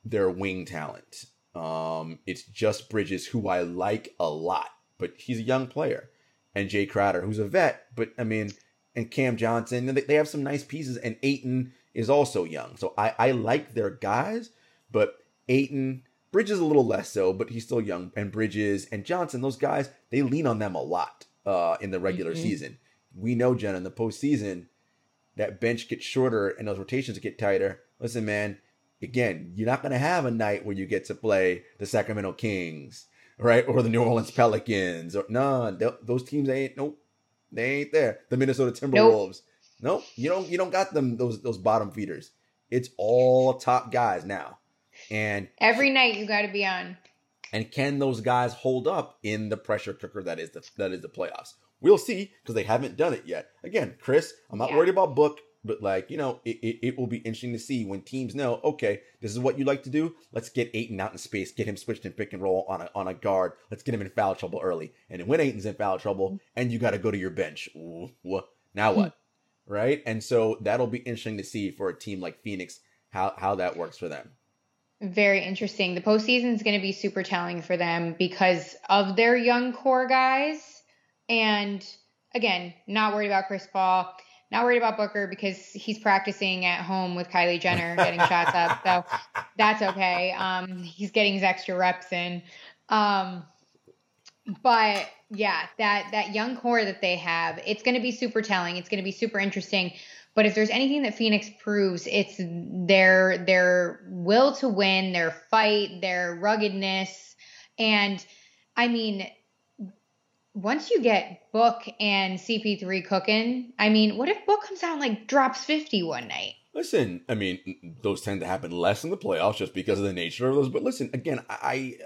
their wing talent. Um, it's just Bridges, who I like a lot, but he's a young player, and Jae Crowder, who's a vet, but I mean, and Cam Johnson, and they, they have some nice pieces, and Ayton is also young, so I I like their guys, but Ayton. Bridges a little less so, but he's still young. And Bridges and Johnson, those guys, they lean on them a lot. uh, in the regular Mhm. season. We know, Jen, in the postseason, that bench gets shorter and those rotations get tighter. Listen, man, again, you're not going to have a night where you get to play the Sacramento Kings, right? Or the New Orleans Pelicans. Or none. Th- those teams ain't, nope, they ain't there. The Minnesota Timberwolves. Nope, you don't you don't got them those those bottom feeders. It's all top guys now. And Every night you got to be on. and can those guys hold up in the pressure cooker that is the that is the playoffs? We'll see because they haven't done it yet. Again, Chris, I'm not Yeah. worried about Book, but like you know, it, it, it will be interesting to see when teams know, okay, this is what you like to do. Let's get Ayton out in space, get him switched in pick and roll on a on a guard. Let's get him in foul trouble early. And then when Ayton's in foul trouble, and you got to go to your bench, ooh, now? Hmm. What? right? And so that'll be interesting to see for a team like Phoenix how how that works for them. Very interesting. The postseason is going to be super telling for them because of their young core guys. And again, not worried about Chris Paul, not worried about Booker because he's practicing at home with Kylie Jenner getting shots up. So that's okay. Um, he's getting his extra reps in. Um, but yeah, that that young core that they have, it's going to be super telling. It's going to be super interesting. But if there's anything that Phoenix proves, it's their their will to win, their fight, their ruggedness, and I mean, once you get Book and CP3 cooking, I mean, what if Book comes out and like drops 50 one night? Listen, I mean, those tend to happen less in the playoffs just because of the nature of those. But listen, again, I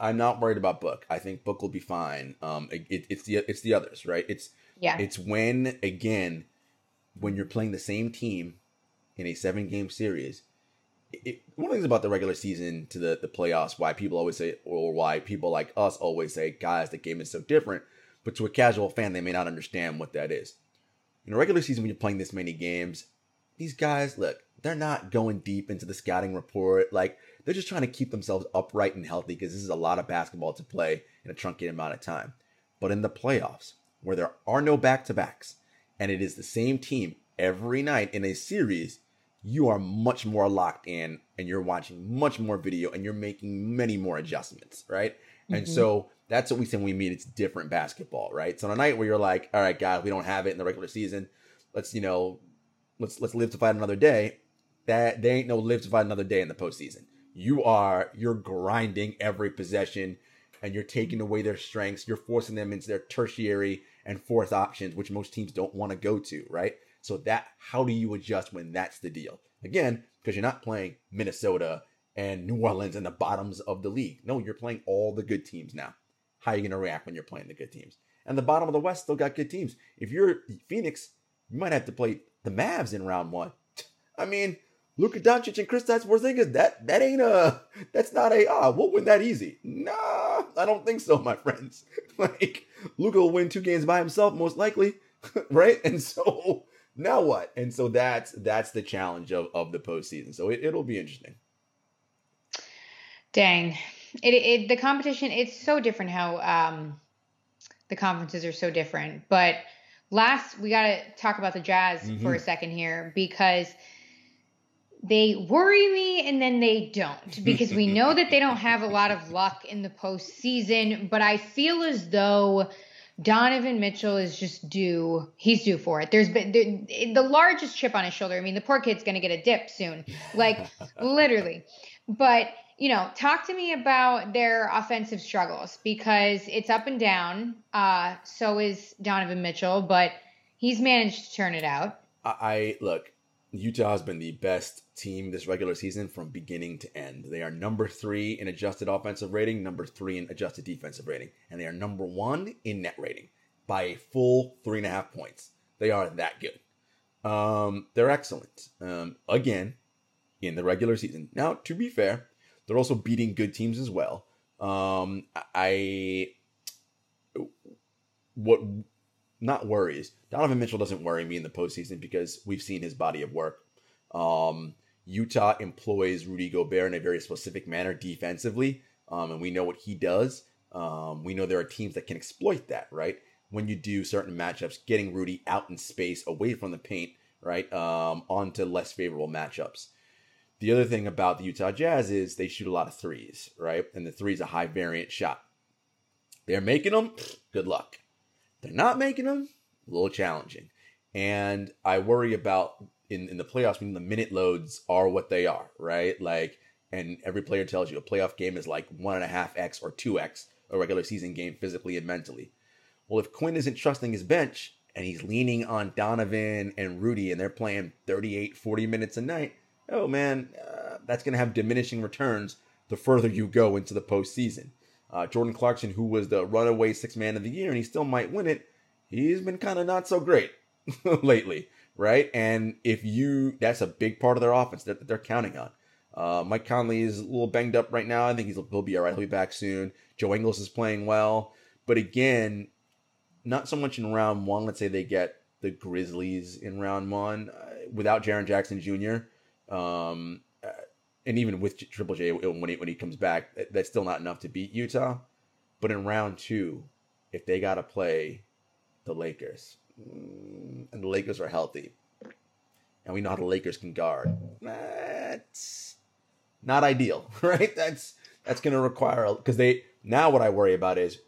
I'm not worried about Book. I think Book will be fine. Um, it, it, it's the it's the others, right? It's Yeah. it's when again when you're playing the same team in a seven game series. It, one of the things about the regular season to the, the playoffs, why people always say, or why people like us always say, guys, the game is so different. But to a casual fan, they may not understand what that is. In a regular season, when you're playing this many games, these guys, look, they're not going deep into the scouting report. Like, they're just trying to keep themselves upright and healthy because this is a lot of basketball to play in a truncated amount of time. But in the playoffs, where there are no back to backs, and it is the same team every night in a series, you are much more locked in and you're watching much more video and you're making many more adjustments, right? And Mhm. so that's what we say when we mean it's different basketball, right? So on a night where you're like, all right, guys, we don't have it in the regular season, let's, you know, let's let's live to fight another day. That there ain't no live to fight another day in the postseason. You are you're grinding every possession and you're taking away their strengths. You're forcing them into their tertiary and fourth options, which most teams don't want to go to, right? So that how do you adjust when that's the deal? Again, because you're not playing Minnesota and New Orleans in the bottoms of the league. No, you're playing all the good teams now. How are you going to react when you're playing the good teams? And the bottom of the West still got good teams. If you're Phoenix, you might have to play the Mavs in round one. I mean, Luka Doncic and Kristaps Porzingis, that that ain't a that's not a ah we'll win that easy. Nah, I don't think so, my friends. like Luka will win two games by himself most likely, right? And so now what? And so that's that's the challenge of of the postseason. So it, it'll be interesting. Dang. It, it the competition it's so different how um the conferences are so different. But last we got to talk about the Jazz for a second here because they worry me and then they don't because we know that they don't have a lot of luck in the postseason, but I feel as though Donovan Mitchell is just due. He's due for it. There's been the, the largest chip on his shoulder. I mean, the poor kid's going to get a dip soon, like literally. But you know, talk to me about their offensive struggles because it's up and down. Uh, so is Donovan Mitchell, but he's managed to turn it out. I look, Utah has been the best team this regular season from beginning to end. They are number three in adjusted offensive rating, number three in adjusted defensive rating, and they are number one in net rating by a full three and a half points. They are that good. Um, they're excellent. Um, again, in the regular season. Now, to be fair, they're also beating good teams as well. Um, I what not worries. Donovan Mitchell doesn't worry me in the postseason because we've seen his body of work. Um, Utah employs Rudy Gobert in a very specific manner defensively, um, and we know what he does. Um, we know there are teams that can exploit that, right? When you do certain matchups, getting Rudy out in space, away from the paint, right, um, onto less favorable matchups. The other thing about the Utah Jazz is they shoot a lot of threes, right? And the three is a high variant shot. They're making them. Good luck. They're not making them a little challenging. And I worry about in, in the playoffs, meaning the minute loads are what they are, right? Like, and every player tells you a playoff game is like one and a half X or two X a regular season game physically and mentally. Well, if Quin isn't trusting his bench and he's leaning on Donovan and Rudy and they're playing 38, 40 minutes a night, oh man, uh, that's going to have diminishing returns the further you go into the postseason. Uh, Jordan Clarkson, who was the runaway six man of the year, and he still might win it, he's been kind of not so great lately, right? And if you, that's a big part of their offense that, they're counting on. Uh, Mike Conley is a little banged up right now. I think he'll be all right. He'll be back soon. Joe Ingles is playing well. But again, not so much in round one. Let's say they get the Grizzlies in round one uh, without Jaren Jackson Jr. Um, uh, and even with Triple J when he, when he comes back, that's still not enough to beat Utah. But in round two, if they got to play the Lakers, mm, and the Lakers are healthy, and we know how the Lakers can guard, that's not ideal, right? That's that's going to require because they now what I worry about is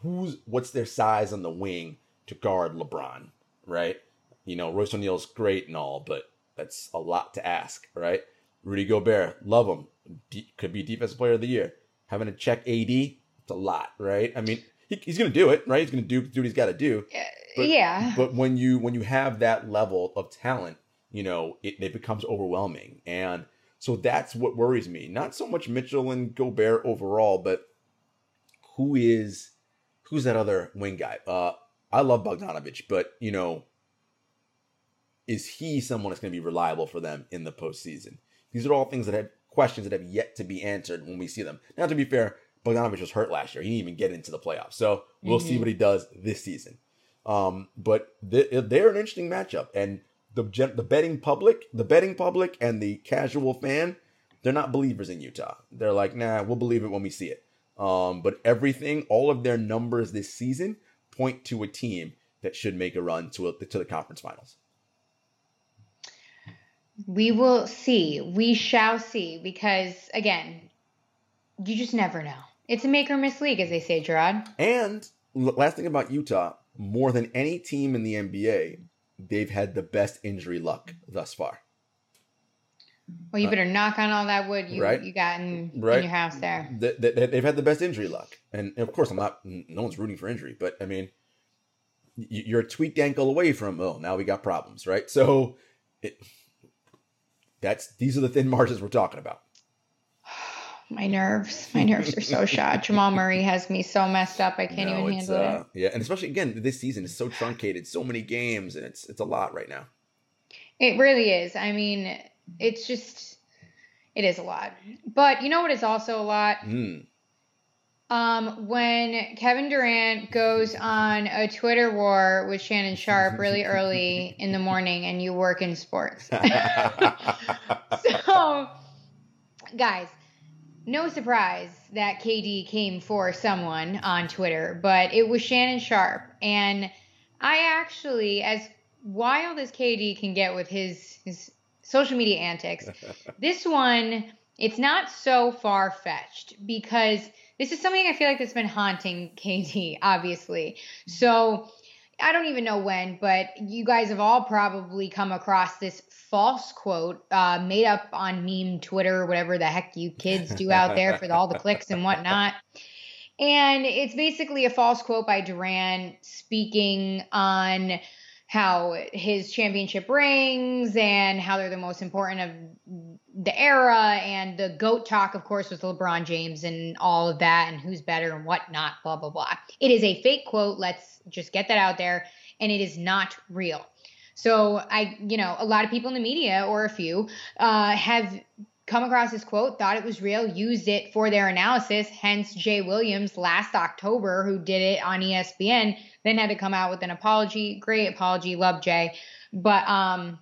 who's what's their size on the wing to guard LeBron, right? You know, Royce O'Neale's great and all, but that's a lot to ask, right? Rudy Gobert, love him, D- could be defensive player of the year. Having to check AD, it's a lot, right? I mean, he, he's going to do it, right? He's going to do do what he's got to do. But, yeah. But when you when you have that level of talent, you know, it, it becomes overwhelming, and so that's what worries me. Not so much Mitchell and Gobert overall, but who is who's that other wing guy? Uh, I love Bogdanovich, but you know, is he someone that's going to be reliable for them in the postseason? These are all things that have questions that have yet to be answered when we see them. Now, to be fair, Bogdanovich was hurt last year; he didn't even get into the playoffs, so we'll mm-hmm. see what he does this season. Um, but they, they're an interesting matchup, and the the betting public, the betting public, and the casual fan, they're not believers in Utah. They're like, nah, we'll believe it when we see it. Um, but everything, all of their numbers this season point to a team that should make a run to a, to the conference finals. We will see. We shall see because again, you just never know. It's a make or miss league, as they say, Jarod. And last thing about Utah, more than any team in the NBA, they've had the best injury luck thus far. Well, you better uh, knock on all that wood you right? you got in, right? in your house there. They, they, they've had the best injury luck, and of course, I'm not. No one's rooting for injury, but I mean, you're a tweaked ankle away from. Oh, now we got problems, right? So, it, that's these are the thin margins we're talking about. My nerves, my nerves are so shot. Jamal Murray has me so messed up. I can't no, even handle uh, it. Yeah, and especially again, this season is so truncated, so many games, and it's it's a lot right now. It really is. I mean, it's just it is a lot. But you know what is also a lot? Mm. Um, when Kevin Durant goes on a Twitter war with Shannon Sharpe really early in the morning and you work in sports. so, guys, no surprise that KD came for someone on Twitter, but it was Shannon Sharpe. And I actually, as wild as KD can get with his, his social media antics. this one, it's not so far fetched because this is something I feel like that's been haunting KD, obviously. So I don't even know when, but you guys have all probably come across this false quote uh, made up on meme Twitter, whatever the heck you kids do out there for all the clicks and whatnot. And it's basically a false quote by Durant speaking on how his championship rings and how they're the most important of the era. And the goat talk of course with lebron james and all of that and who's better and whatnot blah blah blah. It is a fake quote. Let's just get that out there. And it is not real so i you know a lot of people in the media or a few uh, have come across this quote, thought it was real, used it for their analysis. Hence, Jay Williams last October, who did it on ESPN, then had to come out with an apology. Great apology, love Jay. But um,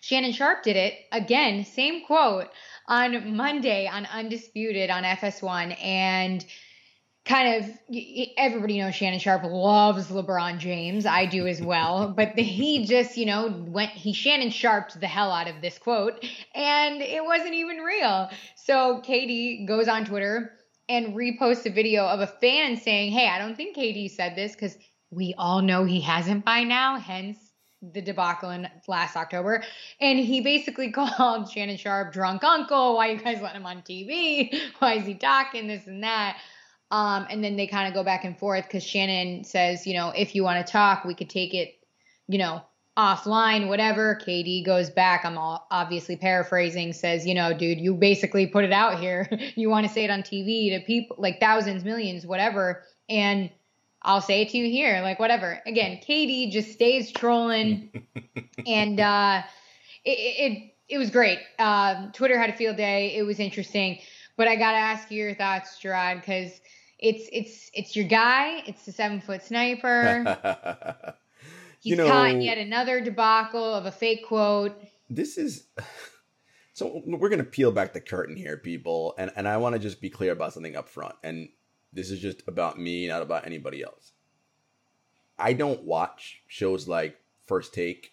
Shannon Sharpe did it again, same quote on Monday on Undisputed on FS1, and kind of everybody knows Shannon Sharpe loves LeBron James. I do as well. But he just, you know, went he Shannon Sharped the hell out of this quote and it wasn't even real. So KD goes on Twitter and reposts a video of a fan saying, Hey, I don't think KD said this because we all know he hasn't by now, hence the debacle in last October. And he basically called Shannon Sharpe drunk uncle. Why you guys letting him on TV? Why is he talking this and that? Um, and then they kind of go back and forth because Shannon says, you know, if you want to talk, we could take it, you know, offline, whatever. KD goes back. I'm all obviously paraphrasing, says, you know, dude, you basically put it out here. you want to say it on TV to people like thousands, millions, whatever. And I'll say it to you here, like whatever. Again, KD just stays trolling, and uh, it, it it was great. Um, Twitter had a field day. It was interesting, but I gotta ask you your thoughts, Jarod, because it's it's it's your guy. It's the seven foot sniper. He's You know- caught in yet another debacle of a fake quote. this is so we're gonna peel back the curtain here people and and i want to just be clear about something up front and this is just about me not about anybody else i don't watch shows like first take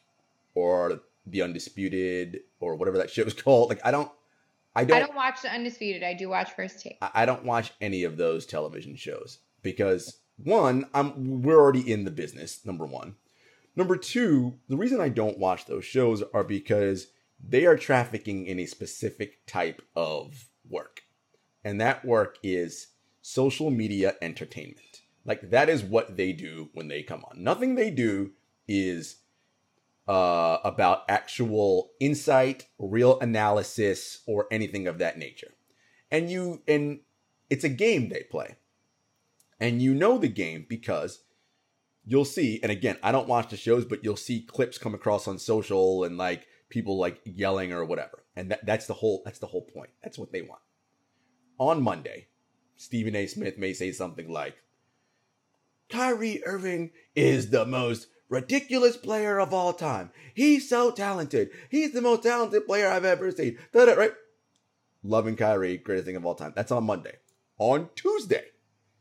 or the undisputed or whatever that shit was called like i don't i don't I don't watch the undisputed. I do watch first take. I I don't watch any of those television shows because one, I'm we're already in the business. Number one, number two, the reason I don't watch those shows are because they are trafficking in a specific type of work, and that work is social media entertainment. Like that is what they do when they come on. Nothing they do is uh, about actual insight, real analysis, or anything of that nature. And you and it's a game they play. And you know the game because you'll see, and again, I don't watch the shows, but you'll see clips come across on social and like people like yelling or whatever. And that, that's the whole that's the whole point. That's what they want. On Monday, Stephen A. Smith may say something like, Kyrie Irving is the most ridiculous player of all time. He's so talented. He's the most talented player I've ever seen. Da-da, right? Loving Kyrie, greatest thing of all time. That's on Monday. On Tuesday,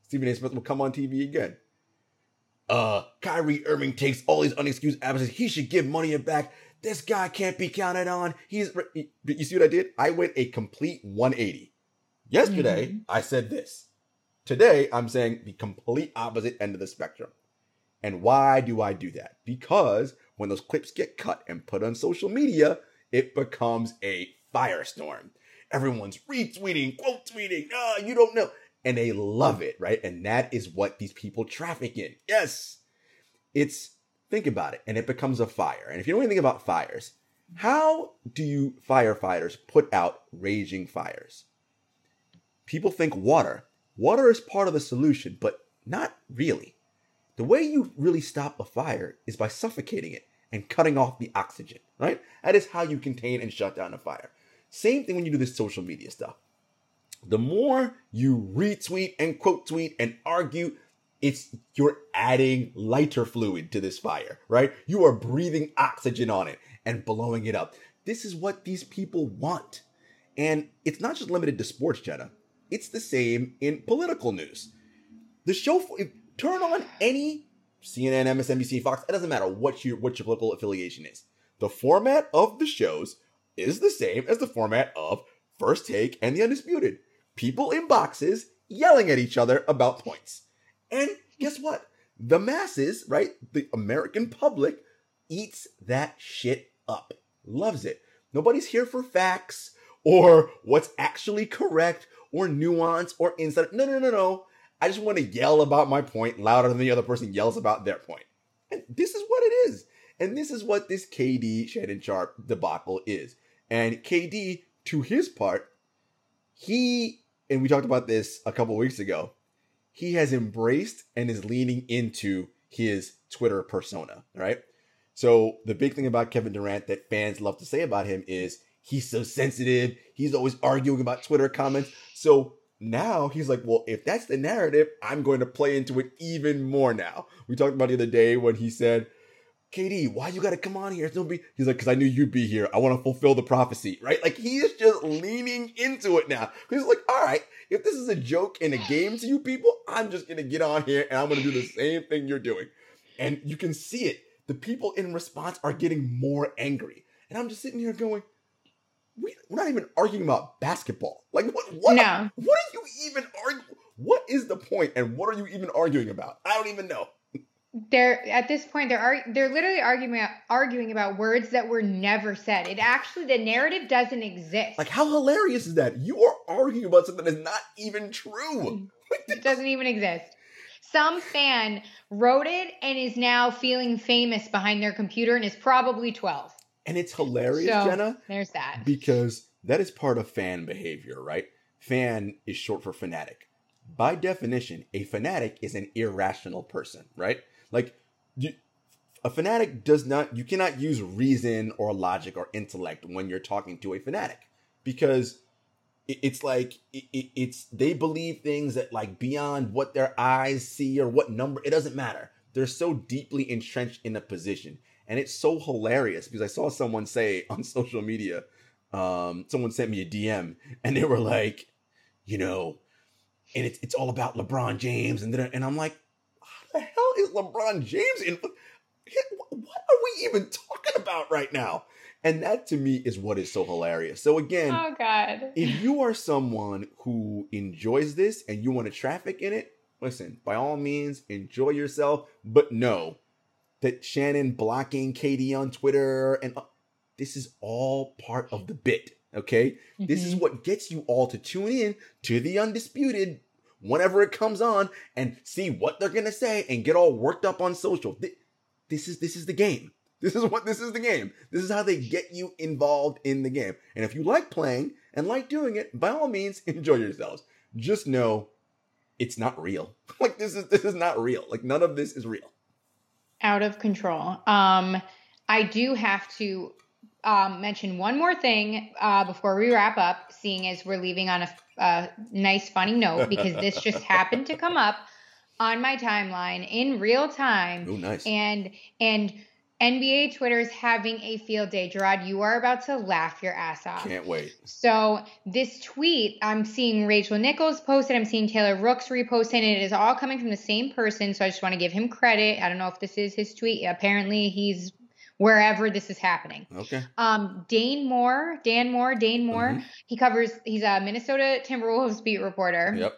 Stephen A. Smith will come on TV again. Uh, Kyrie Irving takes all these unexcused absences. He should give money back. This guy can't be counted on. He's. You see what I did? I went a complete 180. Yesterday, I said this. Today, I'm saying the complete opposite end of the spectrum. And why do I do that? Because when those clips get cut and put on social media, it becomes a firestorm. Everyone's retweeting, quote tweeting, ah, you don't know. And they love it, right? And that is what these people traffic in. Yes. It's, think about it, and it becomes a fire. And if you know anything about fires, how do you firefighters put out raging fires? People think water. Water is part of the solution, but not really. The way you really stop a fire is by suffocating it and cutting off the oxygen, right? That is how you contain and shut down a fire. Same thing when you do this social media stuff. The more you retweet and quote tweet and argue, it's you're adding lighter fluid to this fire, right? You are breathing oxygen on it and blowing it up. This is what these people want. And it's not just limited to sports, Jenna. It's the same in political news. The show, turn on any CNN, MSNBC, Fox. It doesn't matter what your what your political affiliation is. The format of the shows is the same as the format of First Take and The Undisputed. People in boxes yelling at each other about points. And guess what? The masses, right? The American public eats that shit up. Loves it. Nobody's here for facts or what's actually correct or nuance or insight. No, no, no, no. I just want to yell about my point louder than the other person yells about their point. And this is what it is. And this is what this KD Shannon Sharpe debacle is. And KD, to his part, he, and we talked about this a couple weeks ago, he has embraced and is leaning into his Twitter persona, right? So the big thing about Kevin Durant that fans love to say about him is he's so sensitive. He's always arguing about Twitter comments. So now he's like, well, if that's the narrative, I'm going to play into it even more now. We talked about the other day when he said, KD, why you gotta come on here? It's no be he's like, cause I knew you'd be here. I want to fulfill the prophecy, right? Like he is just leaning into it now. He's like, all right, if this is a joke and a game to you people, I'm just gonna get on here and I'm gonna do the same thing you're doing. And you can see it. The people in response are getting more angry. And I'm just sitting here going, we, we're not even arguing about basketball. Like what what No. what are you even arguing? What is the point and what are you even arguing about? I don't even know. they're at this point they're ar- they're literally arguing arguing about words that were never said. It actually the narrative doesn't exist. Like, how hilarious is that? You are arguing about something that's not even true. Mm. it doesn't even exist. Some fan wrote it and is now feeling famous behind their computer and is probably 12. And it's hilarious, So, Jenna, There's that. because that is part of fan behavior, right? Fan is short for fanatic. By definition, a fanatic is an irrational person, right? Like, you, a fanatic does not, you cannot use reason or logic or intellect when you're talking to a fanatic because it- it's like it, it, it's they believe things that like beyond what their eyes see or what number it doesn't matter they're so deeply entrenched in a position and it's so hilarious because i saw someone say on social media um someone sent me a dm and they were like you know and it's, it's all about lebron james and then and i'm like how the hell is lebron james in what are we even talking about right now? And that to me is what is so hilarious. So again Oh god. if you are someone who enjoys this and you want to traffic in it, listen, by all means, enjoy yourself, but know that Shannon blocking KD on Twitter and uh, this is all part of the bit, okay? This is Mhm. what gets you all to tune in to the undisputed whenever it comes on and see what they're going to say and get all worked up on social. Thi- This is this is the game. This is what this is the game. This is how they get you involved in the game. And if you like playing and like doing it, by all means, enjoy yourselves. Just know it's not real. like this is this is not real. Like none of this is real. Out of control. Um, I do have to um, mention one more thing uh, before we wrap up, seeing as we're leaving on a, a nice, funny note, because this just happened to come up on my timeline in real time, Oh, nice. and and NBA Twitter is having a field day. Jarod, you are about to laugh your ass off. Can't wait. So this tweet, I'm seeing Rachel Nichols post it. I'm seeing Taylor Rooks repost it. And it is all coming from the same person. So I just want to give him credit. I don't know if this is his tweet. Apparently, he's wherever this is happening. Okay. Um, Dane Moore, Dan Moore, Dane Moore. Mhm. He covers. He's a Minnesota Timberwolves beat reporter Yep.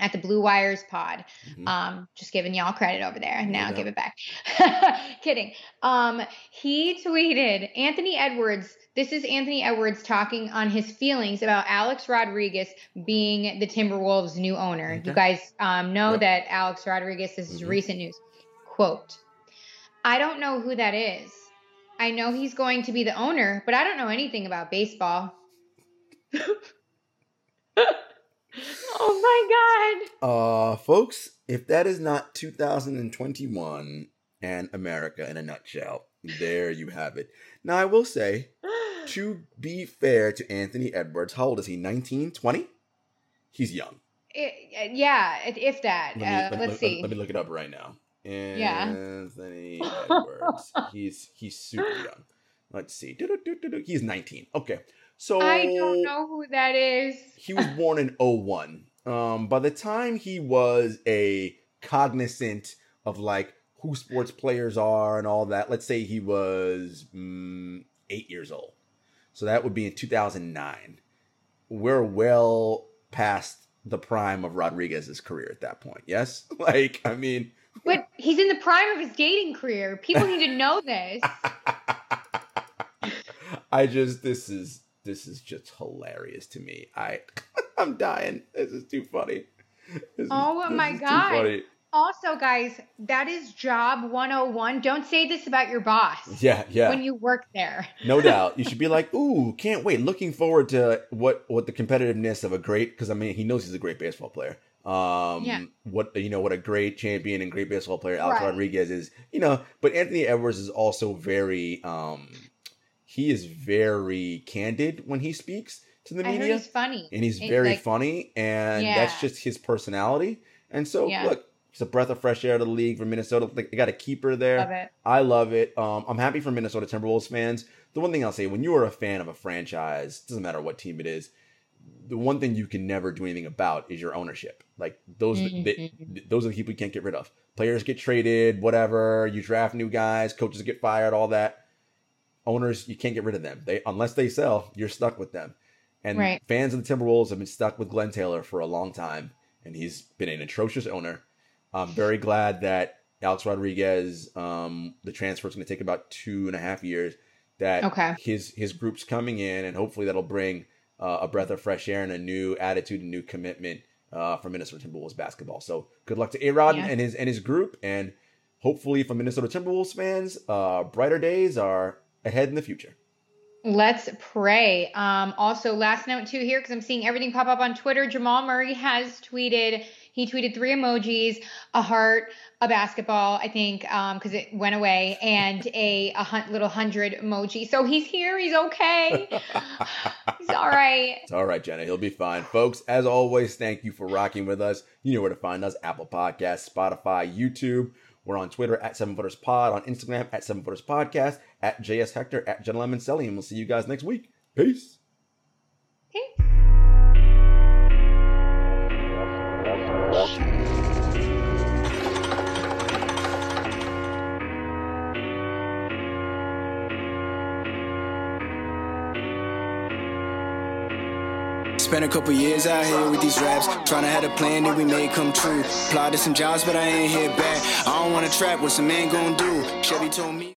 At the Blue Wires Pod. Mhm. Um, just giving y'all credit over there. Now doubt. give it back. Kidding. Um, he tweeted Anthony Edwards. This is Anthony Edwards talking on his feelings about Alex Rodriguez being the Timberwolves' new owner. You guys um, know Yep. that Alex Rodriguez. This is Mhm. recent news. Quote: I don't know who that is. I know he's going to be the owner, but I don't know anything about baseball. oh my god. Uh, folks, if that is not 2021 and America in a nutshell, there you have it. Now, I will say, to be fair to Anthony Edwards, how old is he? 19, 20? He's young. It, yeah, if- that. Let me, uh, let, let's let- see. Let me look it up right now. Yeah. Anthony Edwards. he's he's super young. Let's see. He's 19. Okay. So I don't know who that is. he was born in 01. Um, by the time he was a cognizant of like who sports players are and all that, let's say he was mm, eight years old. So that would be in 2009. We're well past the prime of Rodriguez's career at that point. Yes? Like, I mean, But he's in the prime of his dating career. People need to know this. I just this is this is just hilarious to me. I I'm dying. This is too funny. This Oh my is too God. Also, guys, that is job 101. Don't say this about your boss Yeah, yeah. when you work there. no doubt. You should be like, ooh, can't wait. Looking forward to what what the competitiveness of a great because I mean he knows he's a great baseball player. Um Yeah. what you know, what a great champion and great baseball player Alex Right. Rodriguez is, you know, but Anthony Edwards is also very um he is very candid when he speaks to the I heard media. he's funny. and he's It- very like, funny, and that's just his personality. And so, Yeah. look, he's a breath of fresh air to the league for Minnesota. Like, They got a keeper there. Love it. I love it. Um, I'm happy for Minnesota Timberwolves fans. The one thing I'll say, when you are a fan of a franchise, doesn't matter what team it is, the one thing you can never do anything about is your ownership. Like those, they- Mhm. those are the people you can't get rid of. Players get traded, whatever. You draft new guys, coaches get fired, all that. Owners, you can't get rid of them. They unless they sell, you're stuck with them. And Right. fans of the Timberwolves have been stuck with Glen Taylor for a long time, and he's been an atrocious owner. I'm very glad that Alex Rodriguez, um, the transfer is going to take about two and a half years. That Okay. his his group's coming in, and hopefully that'll bring uh, a breath of fresh air and a new attitude and new commitment uh, for Minnesota Timberwolves basketball. So good luck to A Rod Yeah. and his and his group, and hopefully for Minnesota Timberwolves fans, uh, brighter days are ahead in the future. Let's pray. Um, also, last note too here because I'm seeing everything pop up on Twitter. Jamal Murray has tweeted. He tweeted three emojis: a heart, a basketball, I think, because it went away, and a, a hun- little hundred emoji. So he's here. He's okay. he's all right. It's all right, Jenna. He'll be fine. Folks, as always, thank you for rocking with us. You know where to find us Apple Podcasts, Spotify, YouTube. We're on Twitter at Seven Footers Pod, on Instagram at Seven Footers Podcast, at JS Hector, at Selly, and we'll see you guys next week. Peace. Okay. Spent a couple years out here with these raps, trying to have a plan that we made come true. To some jobs, but I ain't here back. I don't wanna trap, what some man gon' do? Chevy told me.